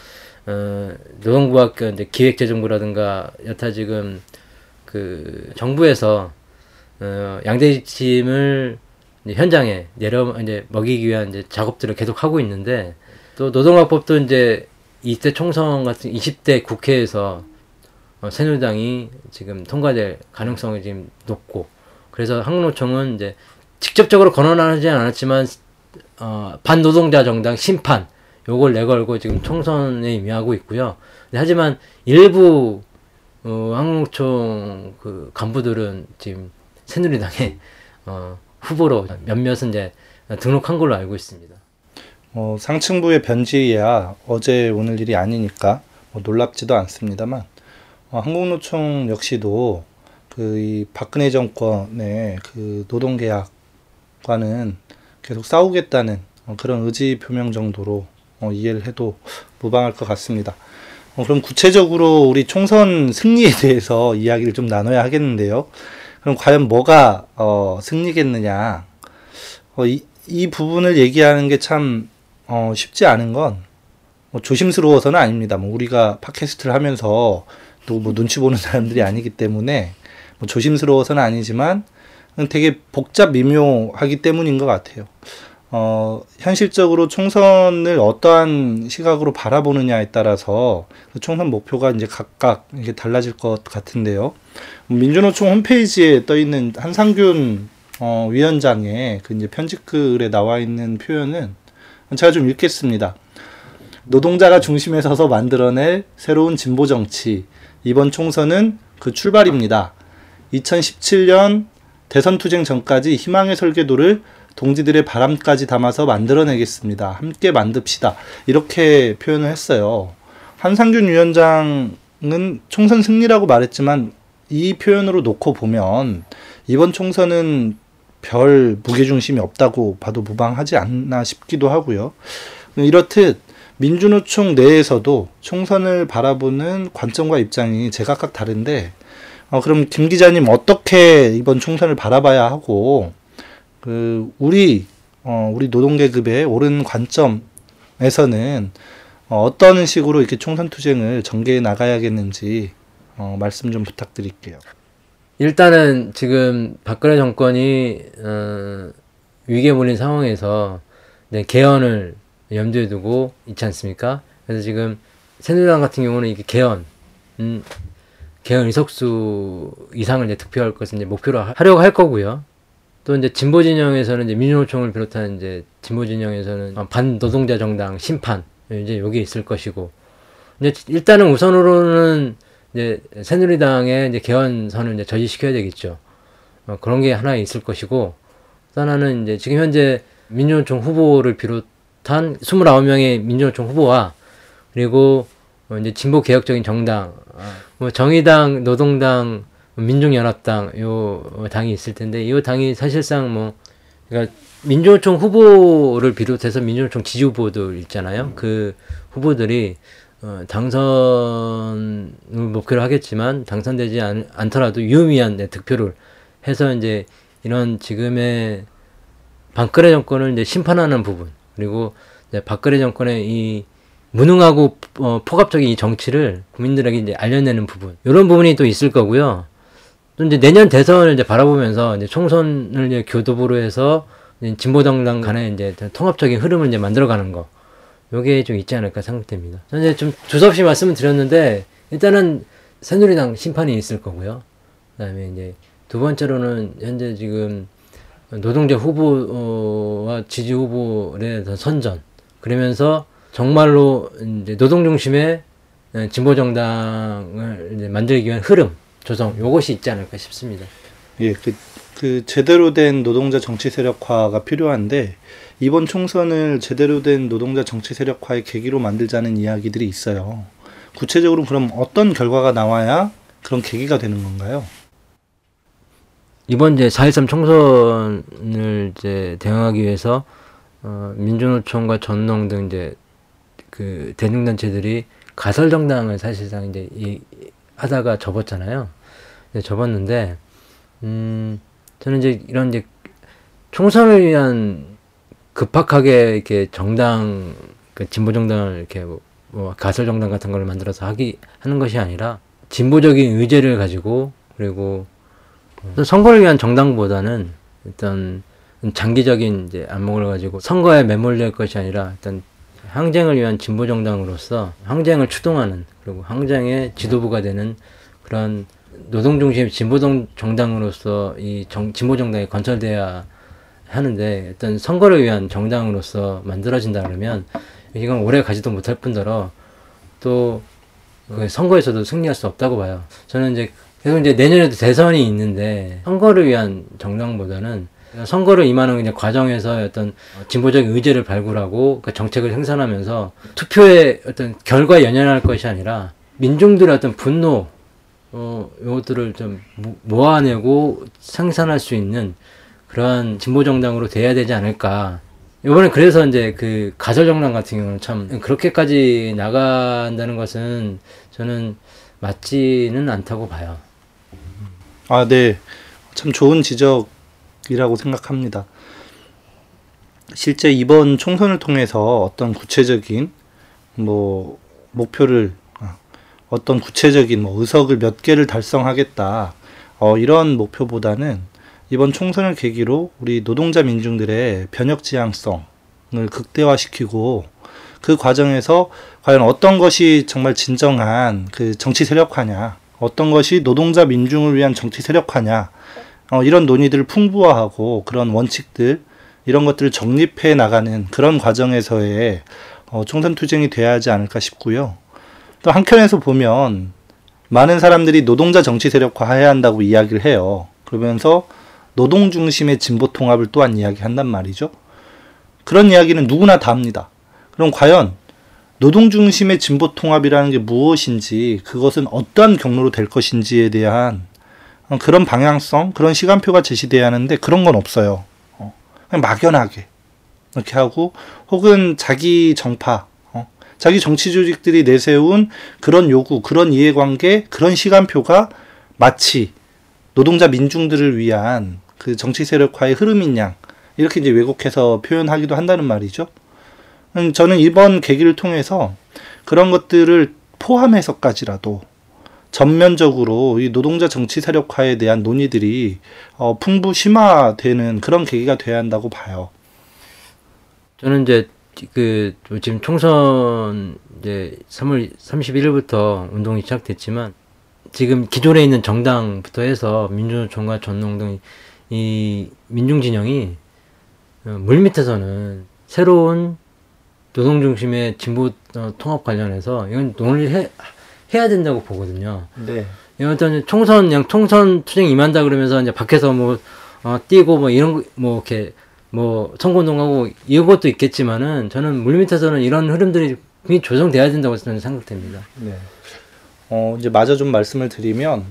어, 노동부와 그 이제 기획재정부라든가 여타 지금 그 정부에서 어, 양대 지침을 현장에 내려 이제 먹이기 위한 이제 작업들을 계속 하고 있는데 또 노동화법도 이제 이때 총선 같은 20대 국회에서 어, 새누리당이 지금 통과될 가능성이 지금 높고 그래서 한국노총은 이제 직접적으로 건언하지 않았지만 어, 반노동자 정당 심판 요걸 내걸고 지금 총선에 임하고 있고요. 하지만 일부 어, 한국노총 그 간부들은 지금 새누리당의 어, 후보로 몇몇은 이제 등록한 걸로 알고 있습니다. 어, 상층부의 변지야 어제 오늘 일이 아니니까 뭐 놀랍지도 않습니다만 어, 한국노총 역시도 그 이 박근혜 정권의 그 노동계약과는 계속 싸우겠다는 어, 그런 의지 표명 정도로 어, 이해를 해도 무방할 것 같습니다. 어, 그럼 구체적으로 우리 총선 승리에 대해서 이야기를 좀 나눠야 하겠는데요. 그럼 과연 뭐가 어, 승리겠느냐? 어, 이, 이 부분을 얘기하는 게참 어, 쉽지 않은 건 뭐 조심스러워서는 아닙니다. 뭐 우리가 팟캐스트를 하면서 또 뭐 눈치 보는 사람들이 아니기 때문에 뭐 조심스러워서는 아니지만 되게 복잡 미묘하기 때문인 것 같아요. 어, 현실적으로 총선을 어떠한 시각으로 바라보느냐에 따라서 그 총선 목표가 이제 각각 이게 달라질 것 같은데요. 민주노총 홈페이지에 떠 있는 한상균 어, 위원장의 그 이제 편집글에 나와 있는 표현은 제가 좀 읽겠습니다. 노동자가 중심에 서서 만들어낼 새로운 진보 정치. 이번 총선은 그 출발입니다. 2017년 대선 투쟁 전까지 희망의 설계도를 동지들의 바람까지 담아서 만들어내겠습니다. 함께 만듭시다. 이렇게 표현을 했어요. 한상균 위원장은 총선 승리라고 말했지만 이 표현으로 놓고 보면 이번 총선은 별 무게중심이 없다고 봐도 무방하지 않나 싶기도 하고요. 이렇듯 민주노총 내에서도 총선을 바라보는 관점과 입장이 제각각 다른데 어, 그럼 김 기자님 어떻게 이번 총선을 바라봐야 하고 그 우리 어, 우리 노동계급의 옳은 관점에서는 어, 어떤 식으로 이렇게 총선 투쟁을 전개해 나가야겠는지 어, 말씀 좀 부탁드릴게요. 일단은 지금 박근혜 정권이 어, 위기에 몰린 상황에서 네, 개헌을 염두에 두고 있지 않습니까? 그래서 지금 새누리당 같은 경우는 이게 개헌, 음, 개헌 의석수 이상을 이제 득표할 것을 이제 목표로 하려고 할 거고요. 또 이제 진보 진영에서는 이제 민주노총을 비롯한 이제 진보 진영에서는 반 노동자 정당 심판 이제 여기 있을 것이고 이제 일단은 우선으로는 이제 새누리당의 이제 개헌선을 이제 저지시켜야 되겠죠. 어, 그런 게 하나 있을 것이고 또 하나는 이제 지금 현재 민주노총 후보를 비롯한 29명의 민주노총 후보와 그리고 어, 이제 진보 개혁적인 정당, 뭐 정의당, 노동당, 민중연합당 요 당이 있을 텐데 이 당이 사실상 뭐 그러니까 민주노총 후보를 비롯해서 민주노총 지지 후보들 있잖아요. 그 후보들이 어, 당선을 목표로 하겠지만 당선되지 않, 않더라도 유의미한 네, 득표를 해서 이제 이런 지금의 박근혜 정권을 이제 심판하는 부분 그리고 이제 박근혜 정권의 이 무능하고 어, 포갑적인 이 정치를 국민들에게 이제 알려내는 부분 이런 부분이 또 있을 거고요. 또 이제 내년 대선을 이제 바라보면서 이제 총선을 이제 교도부로 해서 진보정당 간의 이제 통합적인 흐름을 이제 만들어가는 거. 요게 좀 있지 않을까 생각됩니다. 이제 좀 두서없이 말씀을 드렸는데 일단은 새누리당 심판이 있을 거고요. 그다음에 이제 두 번째로는 현재 지금 노동자 후보와 지지 대한 선전. 그러면서 정말로 이제 노동 중심의 진보 정당을 이제 만들기 위한 흐름 조성 요것이 있지 않을까 싶습니다. 예, 그, 그 제대로 된 노동자 정치 세력화가 필요한데 이번 총선을 제대로 된 노동자 정치 세력화의 계기로 만들자는 이야기들이 있어요. 구체적으로 그럼 어떤 결과가 나와야 그런 계기가 되는 건가요? 이번 이제 4.13 총선을 이제 대응하기 위해서 어, 민주노총과 전농 등 이제 그 대중단체들이 가설 정당을 사실상 이제 이, 하다가 접었잖아요. 네, 접었는데, 음, 저는 이제 이런 이제 총선을 위한 급박하게 이렇게 정당, 그 진보 정당을 이렇게 뭐, 뭐 가설 정당 같은 걸 만들어서 하기, 하는 것이 아니라 진보적인 의제를 가지고 그리고 선거를 위한 정당보다는 일단 장기적인 이제 안목을 가지고 선거에 매몰될 것이 아니라 일단 항쟁을 위한 진보 정당으로서 항쟁을 추동하는 그리고 항쟁의 지도부가 되는 그런 노동 중심 진보 정당으로서 이 정, 진보 정당이 건설돼야 하는데 어떤 선거를 위한 정당으로서 만들어진다 그러면 이건 오래 가지도 못할 뿐더러 또 그 선거에서도 승리할 수 없다고 봐요. 저는 이제 계속 이제 내년에도 대선이 있는데 선거를 위한 정당보다는 선거를 임하는 그냥 과정에서 어떤 진보적인 의제를 발굴하고 그 정책을 생산하면서 투표의 어떤 결과에 연연할 것이 아니라 민중들의 어떤 분노 어 이것들을 좀 모아내고 생산할 수 있는 그러한 진보 정당으로 돼야 되지 않을까. 이번에 그래서 이제 그 가설 정당 같은 경우는 참 그렇게까지 나간다는 것은 저는 맞지는 않다고 봐요. 아, 네. 참 좋은 지적 이라고 생각합니다. 실제 이번 총선을 통해서 어떤 구체적인 뭐 목표를 어, 어떤 구체적인 뭐 의석을 몇 개를 달성하겠다 어, 이런 목표보다는 이번 총선을 계기로 우리 노동자 민중들의 변혁 지향성을 극대화시키고 그 과정에서 과연 어떤 것이 정말 진정한 그 정치 세력화냐, 어떤 것이 노동자 민중을 위한 정치 세력화냐, 어, 이런 논의들을 풍부화하고 그런 원칙들, 이런 것들을 정립해 나가는 그런 과정에서의 어, 총선 투쟁이 돼야 하지 않을까 싶고요. 또 한켠에서 보면 많은 사람들이 노동자 정치 세력화 해야 한다고 이야기를 해요. 그러면서 노동 중심의 진보 통합을 또한 이야기한단 말이죠. 그런 이야기는 누구나 다 합니다. 그럼 과연 노동 중심의 진보 통합이라는 게 무엇인지 그것은 어떠한 경로로 될 것인지에 대한 그런 방향성, 그런 시간표가 제시돼야 하는데 그런 건 없어요. 어, 그냥 막연하게 이렇게 하고 혹은 자기 정파, 어, 자기 정치 조직들이 내세운 그런 요구, 그런 이해관계, 그런 시간표가 마치 노동자 민중들을 위한 그 정치 세력화의 흐름인 양 이렇게 이제 왜곡해서 표현하기도 한다는 말이죠. 음, 저는 이번 계기를 통해서 그런 것들을 포함해서까지라도 전면적으로 이 노동자 정치 세력화에 대한 논의들이 어, 풍부 심화되는 그런 계기가 돼야 한다고 봐요. 저는 이제 그 지금 총선 이제 3월 31일부터 운동이 시작됐지만 지금 기존에 있는 정당부터 해서 민주노총과 전농 등이 민중 진영이 어, 물밑에서는 새로운 노동 중심의 진보 어, 통합 관련해서 이건 논의를 해, 해야 된다고 보거든요. 네. 이건 총선 그냥 총선 투쟁 임한다 그러면서 이제 밖에서 뭐 어, 뛰고 뭐 이런 뭐 이렇게 뭐 선거운동하고 이것도 있겠지만은 저는 물밑에서는 이런 흐름들이 조정돼야 된다고 저는 생각됩니다. 네. 어 이제 마저 좀 말씀을 드리면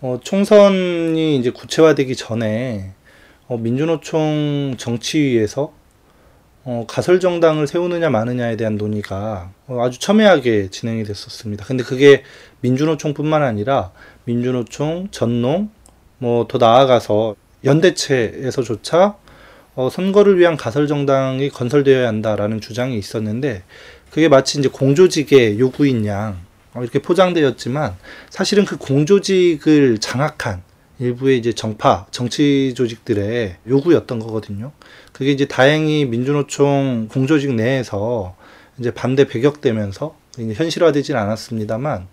어 총선이 이제 구체화되기 전에 어 민주노총 정치위에서 어, 가설 정당을 세우느냐 마느냐에 대한 논의가 어, 아주 첨예하게 진행이 됐었습니다. 근데 그게 민주노총뿐만 아니라 민주노총, 전농, 뭐 더 나아가서 연대체에서조차 어, 선거를 위한 가설 정당이 건설되어야 한다라는 주장이 있었는데 그게 마치 이제 공조직의 요구인 양 어, 이렇게 포장되었지만 사실은 그 공조직을 장악한 일부의 이제 정파 정치 조직들의 요구였던 거거든요. 그게 이제 다행히 민주노총 공조직 내에서 이제 반대 배격되면서 현실화되진 않았습니다만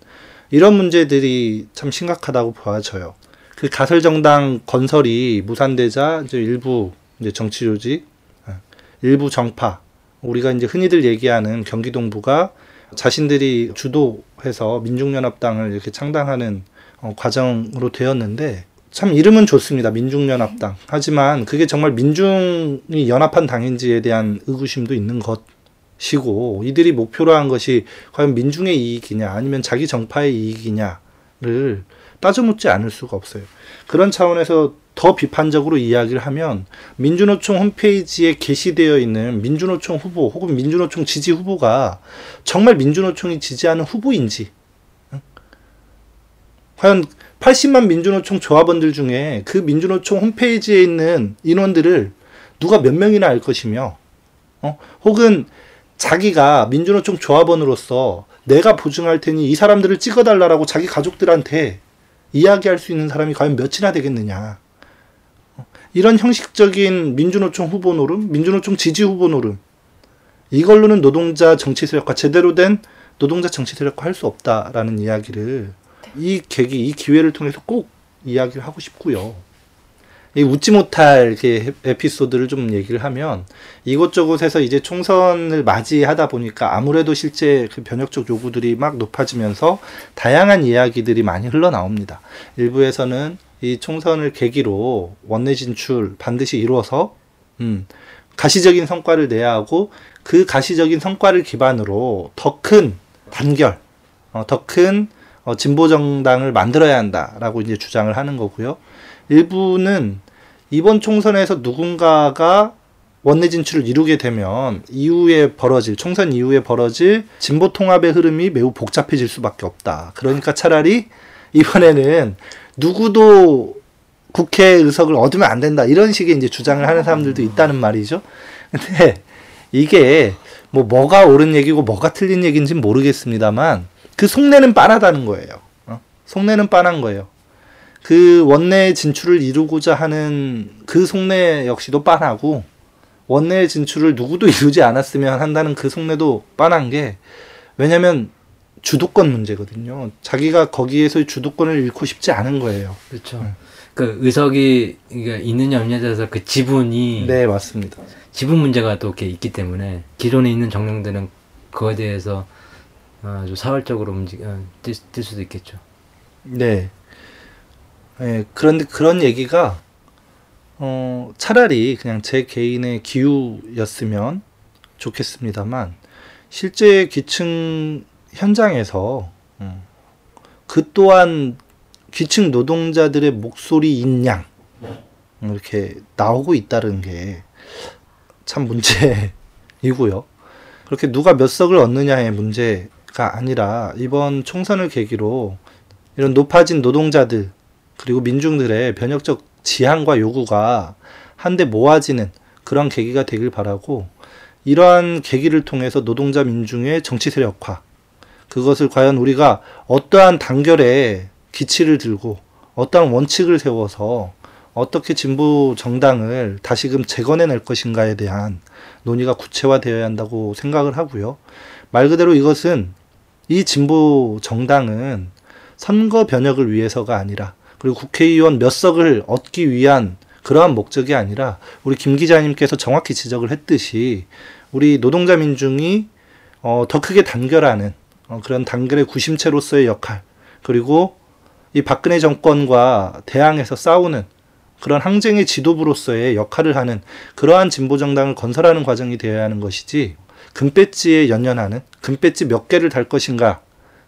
이런 문제들이 참 심각하다고 보아져요. 그 가설 정당 건설이 무산되자 이제 일부 이제 정치 조직, 아, 일부 정파, 우리가 이제 흔히들 얘기하는 경기동부가 자신들이 주도해서 민중연합당을 이렇게 창당하는 어, 과정으로 되었는데 참 이름은 좋습니다. 민중연합당. 하지만 그게 정말 민중이 연합한 당인지에 대한 의구심도 있는 것이고 이들이 목표로 한 것이 과연 민중의 이익이냐 아니면 자기 정파의 이익이냐를 따져 묻지 않을 수가 없어요. 그런 차원에서 더 비판적으로 이야기를 하면 민주노총 홈페이지에 게시되어 있는 민주노총 후보 혹은 민주노총 지지 후보가 정말 민주노총이 지지하는 후보인지 과연 80만 민주노총 조합원들 중에 그 민주노총 홈페이지에 있는 인원들을 누가 몇 명이나 알 것이며, 어? 혹은 자기가 민주노총 조합원으로서 내가 보증할 테니 이 사람들을 찍어달라고 자기 가족들한테 이야기할 수 있는 사람이 과연 몇이나 되겠느냐. 어? 이런 형식적인 민주노총 후보 노름, 민주노총 지지 후보 노름, 이걸로는 노동자 정치 세력화, 제대로 된 노동자 정치 세력화 할수 없다라는 이야기를 이 계기, 이 기회를 통해서 꼭 이야기를 하고 싶고요. 이 웃지 못할 이 에피소드를 좀 얘기를 하면 이곳저곳에서 이제 총선을 맞이하다 보니까 아무래도 실제 그 변혁적 요구들이 막 높아지면서 다양한 이야기들이 많이 흘러나옵니다. 일부에서는 이 총선을 계기로 원내 진출 반드시 이루어서 음, 가시적인 성과를 내야 하고 그 가시적인 성과를 기반으로 더 큰 단결, 어, 더큰 어, 진보 정당을 만들어야 한다라고 이제 주장을 하는 거고요. 일부는 이번 총선에서 누군가가 원내 진출을 이루게 되면 이후에 벌어질 총선 이후에 벌어질 진보 통합의 흐름이 매우 복잡해질 수밖에 없다. 그러니까 차라리 이번에는 누구도 국회 의석을 얻으면 안 된다. 이런 식의 이제 주장을 하는 사람들도 있다는 말이죠. 근데 이게 뭐 뭐가 옳은 얘기고 뭐가 틀린 얘기인지 는 모르겠습니다만 그 속내는 빤하다는 거예요. 어? 속내는 빤한 거예요. 그 원내 진출을 이루고자 하는 그 속내 역시도 빤하고 원내 진출을 누구도 이루지 않았으면 한다는 그 속내도 빤한 게 왜냐면 주도권 문제거든요. 자기가 거기에서 주도권을 잃고 싶지 않은 거예요. 그렇죠. 그 의석이 있느냐 없느냐에 따라서 그 지분이 네, 맞습니다. 지분 문제가 또 이렇게 있기 때문에 기존에 있는 정령들은 그거에 대해서 아주 사활적으로 움직 어, 뛸, 뛸 수도 있겠죠. 네. 예, 그런데 그런 얘기가 어, 차라리 그냥 제 개인의 기우였으면 좋겠습니다만 실제 기층 현장에서 음, 그 또한 기층 노동자들의 목소리인 양 이렇게 나오고 있다는 게 참 문제이고요. 그렇게 누가 몇 석을 얻느냐의 문제 가 아니라 이번 총선을 계기로 이런 높아진 노동자들 그리고 민중들의 변혁적 지향과 요구가 한데 모아지는 그런 계기가 되길 바라고 이러한 계기를 통해서 노동자 민중의 정치 세력화 그것을 과연 우리가 어떠한 단결에 기치를 들고 어떠한 원칙을 세워서 어떻게 진보 정당을 다시금 재건해낼 것인가에 대한 논의가 구체화되어야 한다고 생각을 하고요. 말 그대로 이것은 이 진보 정당은 선거 변혁을 위해서가 아니라 그리고 국회의원 몇 석을 얻기 위한 그러한 목적이 아니라 우리 김 기자님께서 정확히 지적을 했듯이 우리 노동자 민중이 어, 더 크게 단결하는 어, 그런 단결의 구심체로서의 역할 그리고 이 박근혜 정권과 대항해서 싸우는 그런 항쟁의 지도부로서의 역할을 하는 그러한 진보 정당을 건설하는 과정이 되어야 하는 것이지 금배지에 연연하는 금배지 몇 개를 달 것인가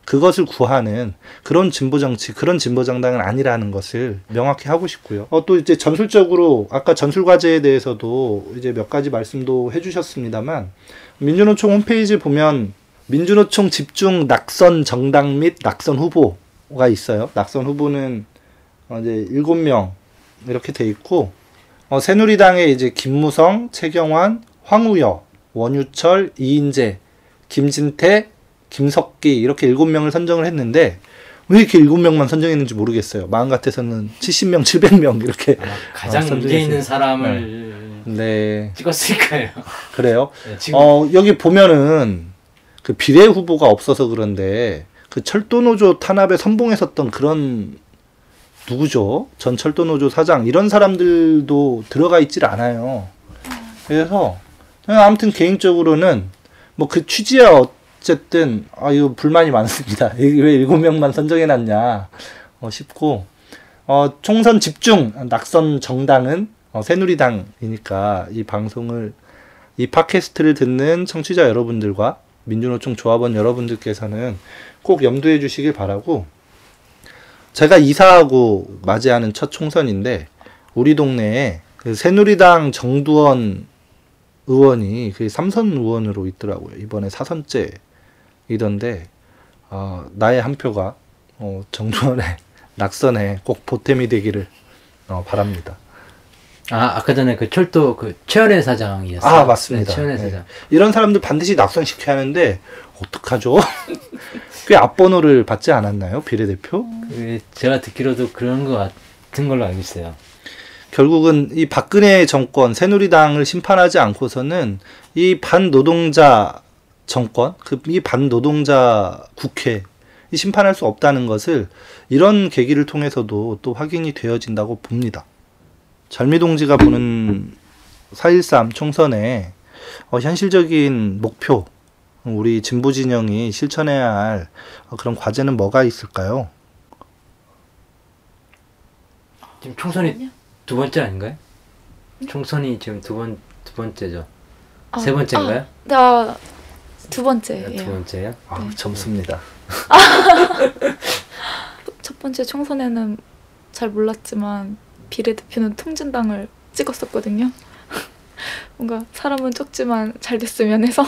그것을 구하는 그런 진보 정치, 그런 진보 정당은 아니라는 것을 명확히 하고 싶고요. 어, 또 이제 전술적으로 아까 전술 과제에 대해서도 이제 몇 가지 말씀도 해주셨습니다만 민주노총 홈페이지 보면 민주노총 집중 낙선 정당 및 낙선 후보가 있어요. 낙선 후보는 어, 이제 일곱 명 이렇게 돼 있고 어, 새누리당에 이제 김무성, 최경환, 황우여, 원유철, 이인재, 김진태, 김석기 이렇게 일곱 명을 선정을 했는데 왜 이렇게 일곱 명만 선정했는지 모르겠어요. 마음 같아서는 70명, 700명 이렇게 아마 가장 아, 문제 있는. 사람을 네 찍었을 거예요. 그래요. 네, 어 여기 보면은 그 비례 후보가 없어서 그런데 그 철도노조 탄압에 선봉했었던 그런 누구죠? 전 철도노조 사장 이런 사람들도 들어가 있질 않아요. 그래서 아무튼 개인적으로는 뭐 그 취지야 어쨌든 아 이거 불만이 많습니다. 왜 일곱 명만 선정해놨냐 어, 싶고 어, 총선 집중 낙선 정당은 어, 새누리당이니까 이 방송을 이 팟캐스트를 듣는 청취자 여러분들과 민주노총 조합원 여러분들께서는 꼭 염두해 주시길 바라고 제가 이사하고 맞이하는 첫 총선인데 우리 동네에 그 새누리당 정두원 의원이 그 삼선 의원으로 있더라고요. 이번에 사선째이던데 어, 나의 한 표가 어, 정두원의 낙선에 꼭 보탬이 되기를 어, 바랍니다. 아 아까 전에 그 철도 그 최연애 사장이었어요. 아 맞습니다. 네, 최연애 네. 사장. 이런 사람들 반드시 낙선 시켜야 하는데 어떡하죠? 꽤 앞번호를 받지 않았나요 비례대표? 그 제가 듣기로도 그런 거 같은 걸로 알고 있어요. 결국은 이 박근혜 정권 새누리당을 심판하지 않고서는 이 반노동자 정권 그 이 반노동자 국회 이 심판할 수 없다는 것을 이런 계기를 통해서도 또 확인이 되어진다고 봅니다. 절미동지가 보는 4.13 총선에 어, 현실적인 목표 우리 진보 진영이 실천해야 할 어, 그런 과제는 뭐가 있을까요? 지금 총선이 두 번째 아닌가요? 총선이 지금 두 번 두 번째죠. 아, 세 번째인가요? 아, 나, 두두 번째예요. 번째요? 아, 네. 점수입니다. 첫 번째 총선에는 잘 몰랐지만 비례대표는 통진당을 찍었었거든요. 뭔가 사람은 적지만 잘 됐으면 해서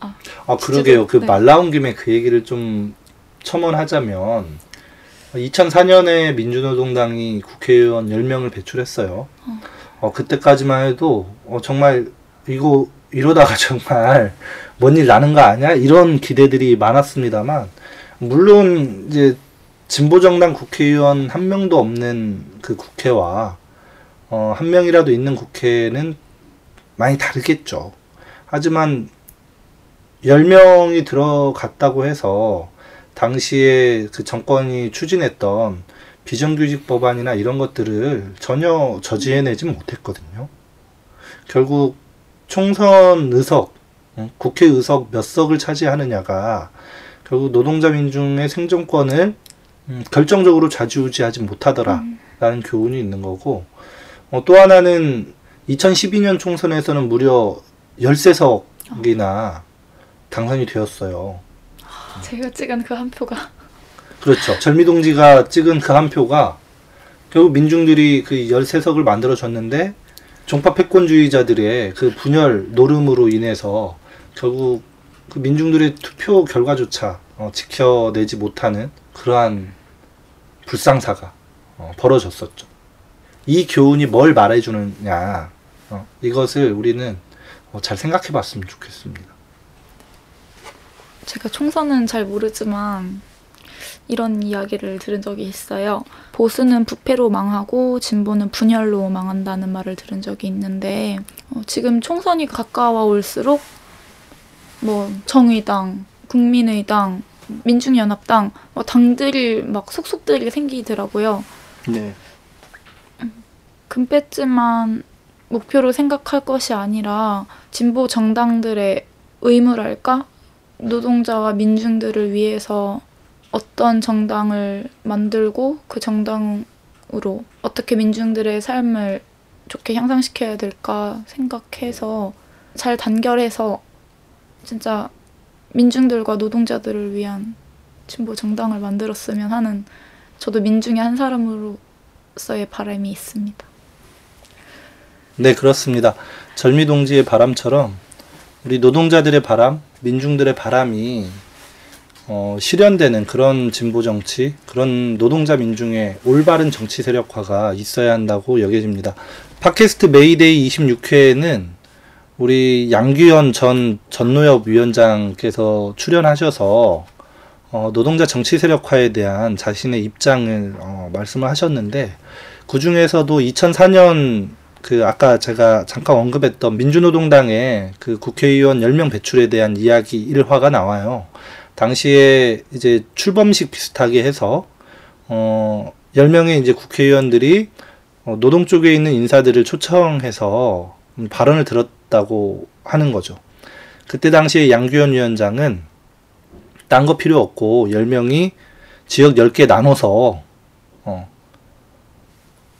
아 그러게요. 그 네. 말 나온 김에 그 얘기를 좀 첨언하자면 2004년에 민주노동당이 국회의원 10명을 배출했어요. 어, 어, 그때까지만 해도 어, 정말 이거 이러다가 정말 뭔 일 나는 거 아니야? 이런 기대들이 많았습니다만 물론 이제 진보 정당 국회의원 한 명도 없는 그 국회와 어, 한 명이라도 있는 국회는 많이 다르겠죠. 하지만 10명이 들어갔다고 해서 당시에 그 정권이 추진했던 비정규직 법안이나 이런 것들을 전혀 저지해내지 못했거든요. 결국 총선 의석, 어, 국회 의석 몇 석을 차지하느냐가 결국 노동자 민중의 생존권을 음, 결정적으로 좌지우지하지 못하더라라는 교훈이 있는 거고 어, 또 하나는 2012년 총선에서는 무려 13석이나 당선이 되었어요. 제가 찍은 그 한 표가 그렇죠. 절미동지가 찍은 그 한 표가 결국 민중들이 그 13석을 만들어줬는데 종파 패권주의자들의 그 분열 노름으로 인해서 결국 그 민중들의 투표 결과조차 어, 지켜내지 못하는 그러한 불상사가 어, 벌어졌었죠. 이 교훈이 뭘 말해주느냐 어, 이것을 우리는 어, 잘 생각해 봤으면 좋겠습니다. 제가 총선은 잘 모르지만 이런 이야기를 들은 적이 있어요. 보수는 부패로 망하고 진보는 분열로 망한다는 말을 들은 적이 있는데 어, 지금 총선이 가까워 올수록 뭐 정의당, 국민의당, 민중연합당 뭐 당들이 막 속속들이 생기더라고요. 네. 금배지만 목표로 생각할 것이 아니라 진보 정당들의 의무랄까? 노동자와 민중들을 위해서 어떤 정당을 만들고 그 정당으로 어떻게 민중들의 삶을 좋게 향상시켜야 될까 생각해서 잘 단결해서 진짜 민중들과 노동자들을 위한 진보 정당을 만들었으면 하는 저도 민중의 한 사람으로서의 바람이 있습니다. 네, 그렇습니다. 절미동지의 바람처럼 우리 노동자들의 바람, 민중들의 바람이 어, 실현되는 그런 진보 정치, 그런 노동자 민중의 올바른 정치 세력화가 있어야 한다고 여겨집니다. 팟캐스트 메이데이 26회에는 우리 양규현 전 전노협 위원장께서 출연하셔서 어, 노동자 정치 세력화에 대한 자신의 입장을 어, 말씀을 하셨는데 그 중에서도 2004년 그 아까 제가 잠깐 언급했던 민주노동당의 그 국회의원 10명 배출에 대한 이야기 일화가 나와요. 당시에 이제 출범식 비슷하게 해서 어 10명의 이제 국회의원들이 어, 노동 쪽에 있는 인사들을 초청해서 발언을 들었다고 하는 거죠. 그때 당시에 양규현 위원장은 딴 거 필요 없고 10명이 지역 10개 나눠서 어,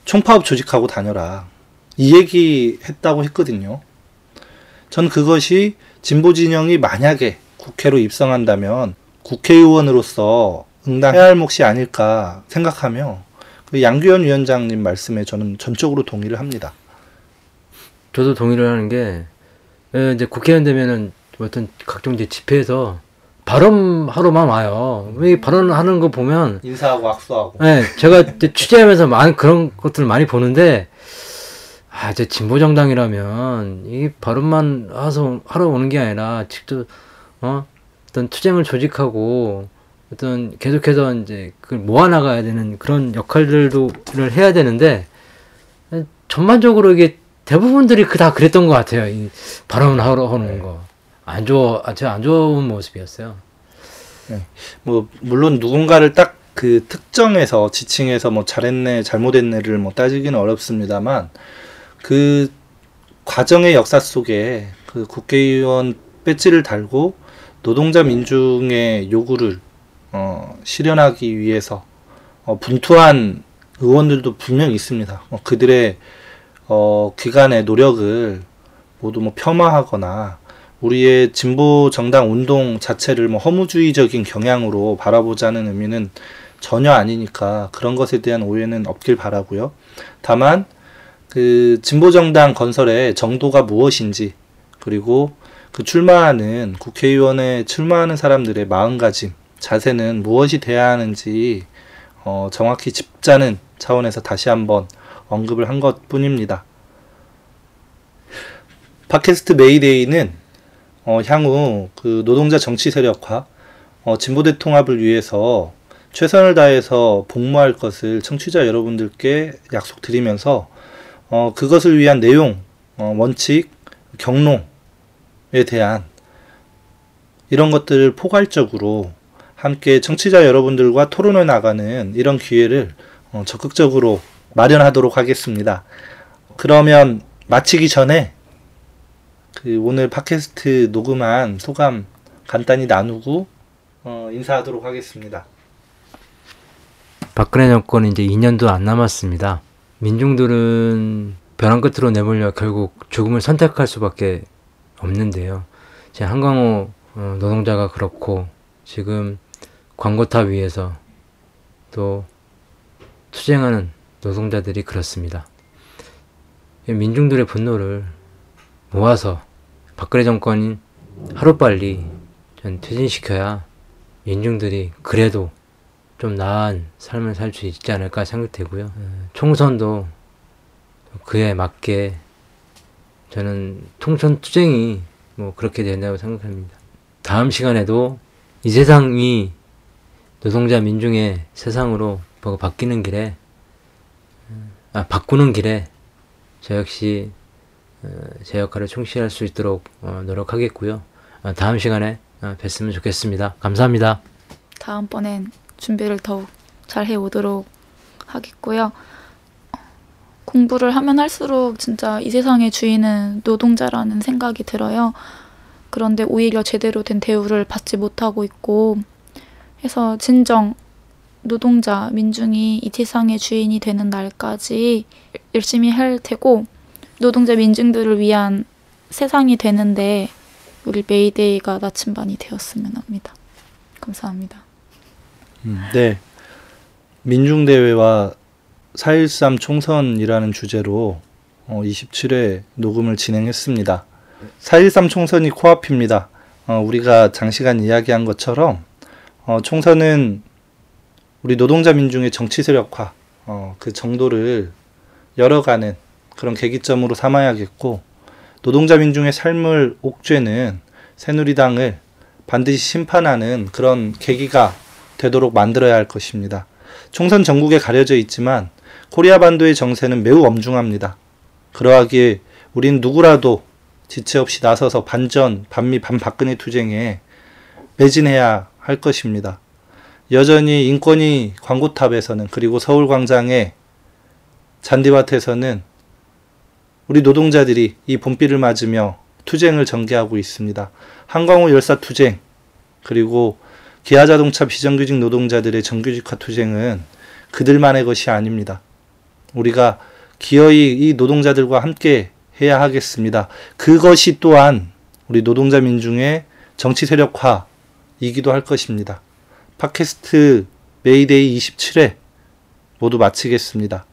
총파업 조직하고 다녀라. 이 얘기 했다고 했거든요. 전 그것이 진보 진영이 만약에 국회로 입성한다면 국회의원으로서 응당해야 할 몫이 아닐까 생각하며 그 양규현 위원장님 말씀에 저는 전적으로 동의를 합니다. 저도 동의를 하는 게 예, 이제 국회의원 되면은 어떤 각종 이제 집회에서 발언하러만 와요. 이 발언하는 거 보면 인사하고 악수하고. 네, 제가 이제 취재하면서 많은 그런 것들을 많이 보는데 아, 이제 진보 정당이라면 이 발언만 와서 하러 오는 게 아니라 직접 어 어떤 투쟁을 조직하고 어떤 계속해서 이제 그걸 모아나가야 되는 그런 역할들도를 해야 되는데 전반적으로 이게 대부분들이 그 다 그랬던 것 같아요. 이 발언하러 하는 거. 안 좋아, 안 좋은 모습이었어요. 뭐 물론 누군가를 딱그 특정해서 지칭해서 뭐 잘했네 잘못했네를 뭐 따지기는 어렵습니다만 그 과정의 역사 속에 그 국회의원 배지를 달고 노동자 민중의 요구를 어, 실현하기 위해서 어, 분투한 의원들도 분명 있습니다. 어, 그들의 어, 기간의 노력을 모두 뭐 폄하하거나 우리의 진보 정당 운동 자체를 뭐 허무주의적인 경향으로 바라보자는 의미는 전혀 아니니까 그런 것에 대한 오해는 없길 바라고요. 다만 그 진보 정당 건설의 정도가 무엇인지 그리고 그 출마하는 국회의원에 출마하는 사람들의 마음가짐 자세는 무엇이 돼야 하는지 어, 정확히 짚자는 차원에서 다시 한번 언급을 한 것뿐입니다. 팟캐스트 메이데이는 어, 향후 그 노동자 정치 세력화, 어, 진보대 통합을 위해서 최선을 다해서 복무할 것을 청취자 여러분들께 약속드리면서 어, 그것을 위한 내용, 어, 원칙, 경로에 대한 이런 것들을 포괄적으로 함께 청취자 여러분들과 토론해 나가는 이런 기회를 어, 적극적으로 마련하도록 하겠습니다. 그러면 마치기 전에 그 오늘 팟캐스트 녹음한 소감 간단히 나누고 어, 인사하도록 하겠습니다. 박근혜 정권은 이제 2년도 안 남았습니다. 민중들은 벼랑 끝으로 내몰려 결국 죽음을 선택할 수밖에 없는데요. 제 한강호 어, 노동자가 그렇고 지금 광고탑 위에서 또 투쟁하는 노동자들이 그렇습니다. 민중들의 분노를 모아서 박근혜 정권이 하루빨리 전 퇴진시켜야 민중들이 그래도 좀 나은 삶을 살 수 있지 않을까 생각되고요. 총선도 그에 맞게 저는 통선 투쟁이 뭐 그렇게 된다고 생각합니다. 다음 시간에도 이 세상이 노동자 민중의 세상으로 바뀌는 길에 아 바꾸는 길에 저 역시 어, 제 역할을 충실할 수 있도록 어, 노력하겠고요. 어, 다음 시간에 뵀으면 좋겠습니다. 감사합니다. 다음번엔 준비를 더욱 잘 해오도록 하겠고요. 공부를 하면 할수록 진짜 이 세상의 주인은 노동자라는 생각이 들어요. 그런데 오히려 제대로 된 대우를 받지 못하고 있고 해서 진정 노동자, 민중이 이 세상의 주인이 되는 날까지 열심히 할 테고 노동자 민중들을 위한 세상이 되는데 우리 메이데이가 나침반이 되었으면 합니다. 감사합니다. 음, 네. 민중대회와 4.13 총선이라는 주제로 어, 27회 녹음을 진행했습니다. 4.13 총선이 코앞입니다. 어, 우리가 장시간 이야기한 것처럼 어, 총선은 우리 노동자 민중의 정치 세력화 어, 그 정도를 열어가는 그런 계기점으로 삼아야겠고 노동자 민중의 삶을 옥죄는 새누리당을 반드시 심판하는 그런 계기가 되도록 만들어야 할 것입니다. 총선 전국에 가려져 있지만 코리아 반도의 정세는 매우 엄중합니다. 그러하기에 우린 누구라도 지체 없이 나서서 반전, 반미, 반박근혜 투쟁에 매진해야 할 것입니다. 여전히 인권위 광고탑에서는 그리고 서울광장의 잔디밭에서는 우리 노동자들이 이 봄비를 맞으며 투쟁을 전개하고 있습니다. 한광호 열사 투쟁 그리고 기아자동차 비정규직 노동자들의 정규직화 투쟁은 그들만의 것이 아닙니다. 우리가 기어이 이 노동자들과 함께 해야 하겠습니다. 그것이 또한 우리 노동자 민중의 정치 세력화이기도 할 것입니다. 팟캐스트 메이데이 27회 모두 마치겠습니다.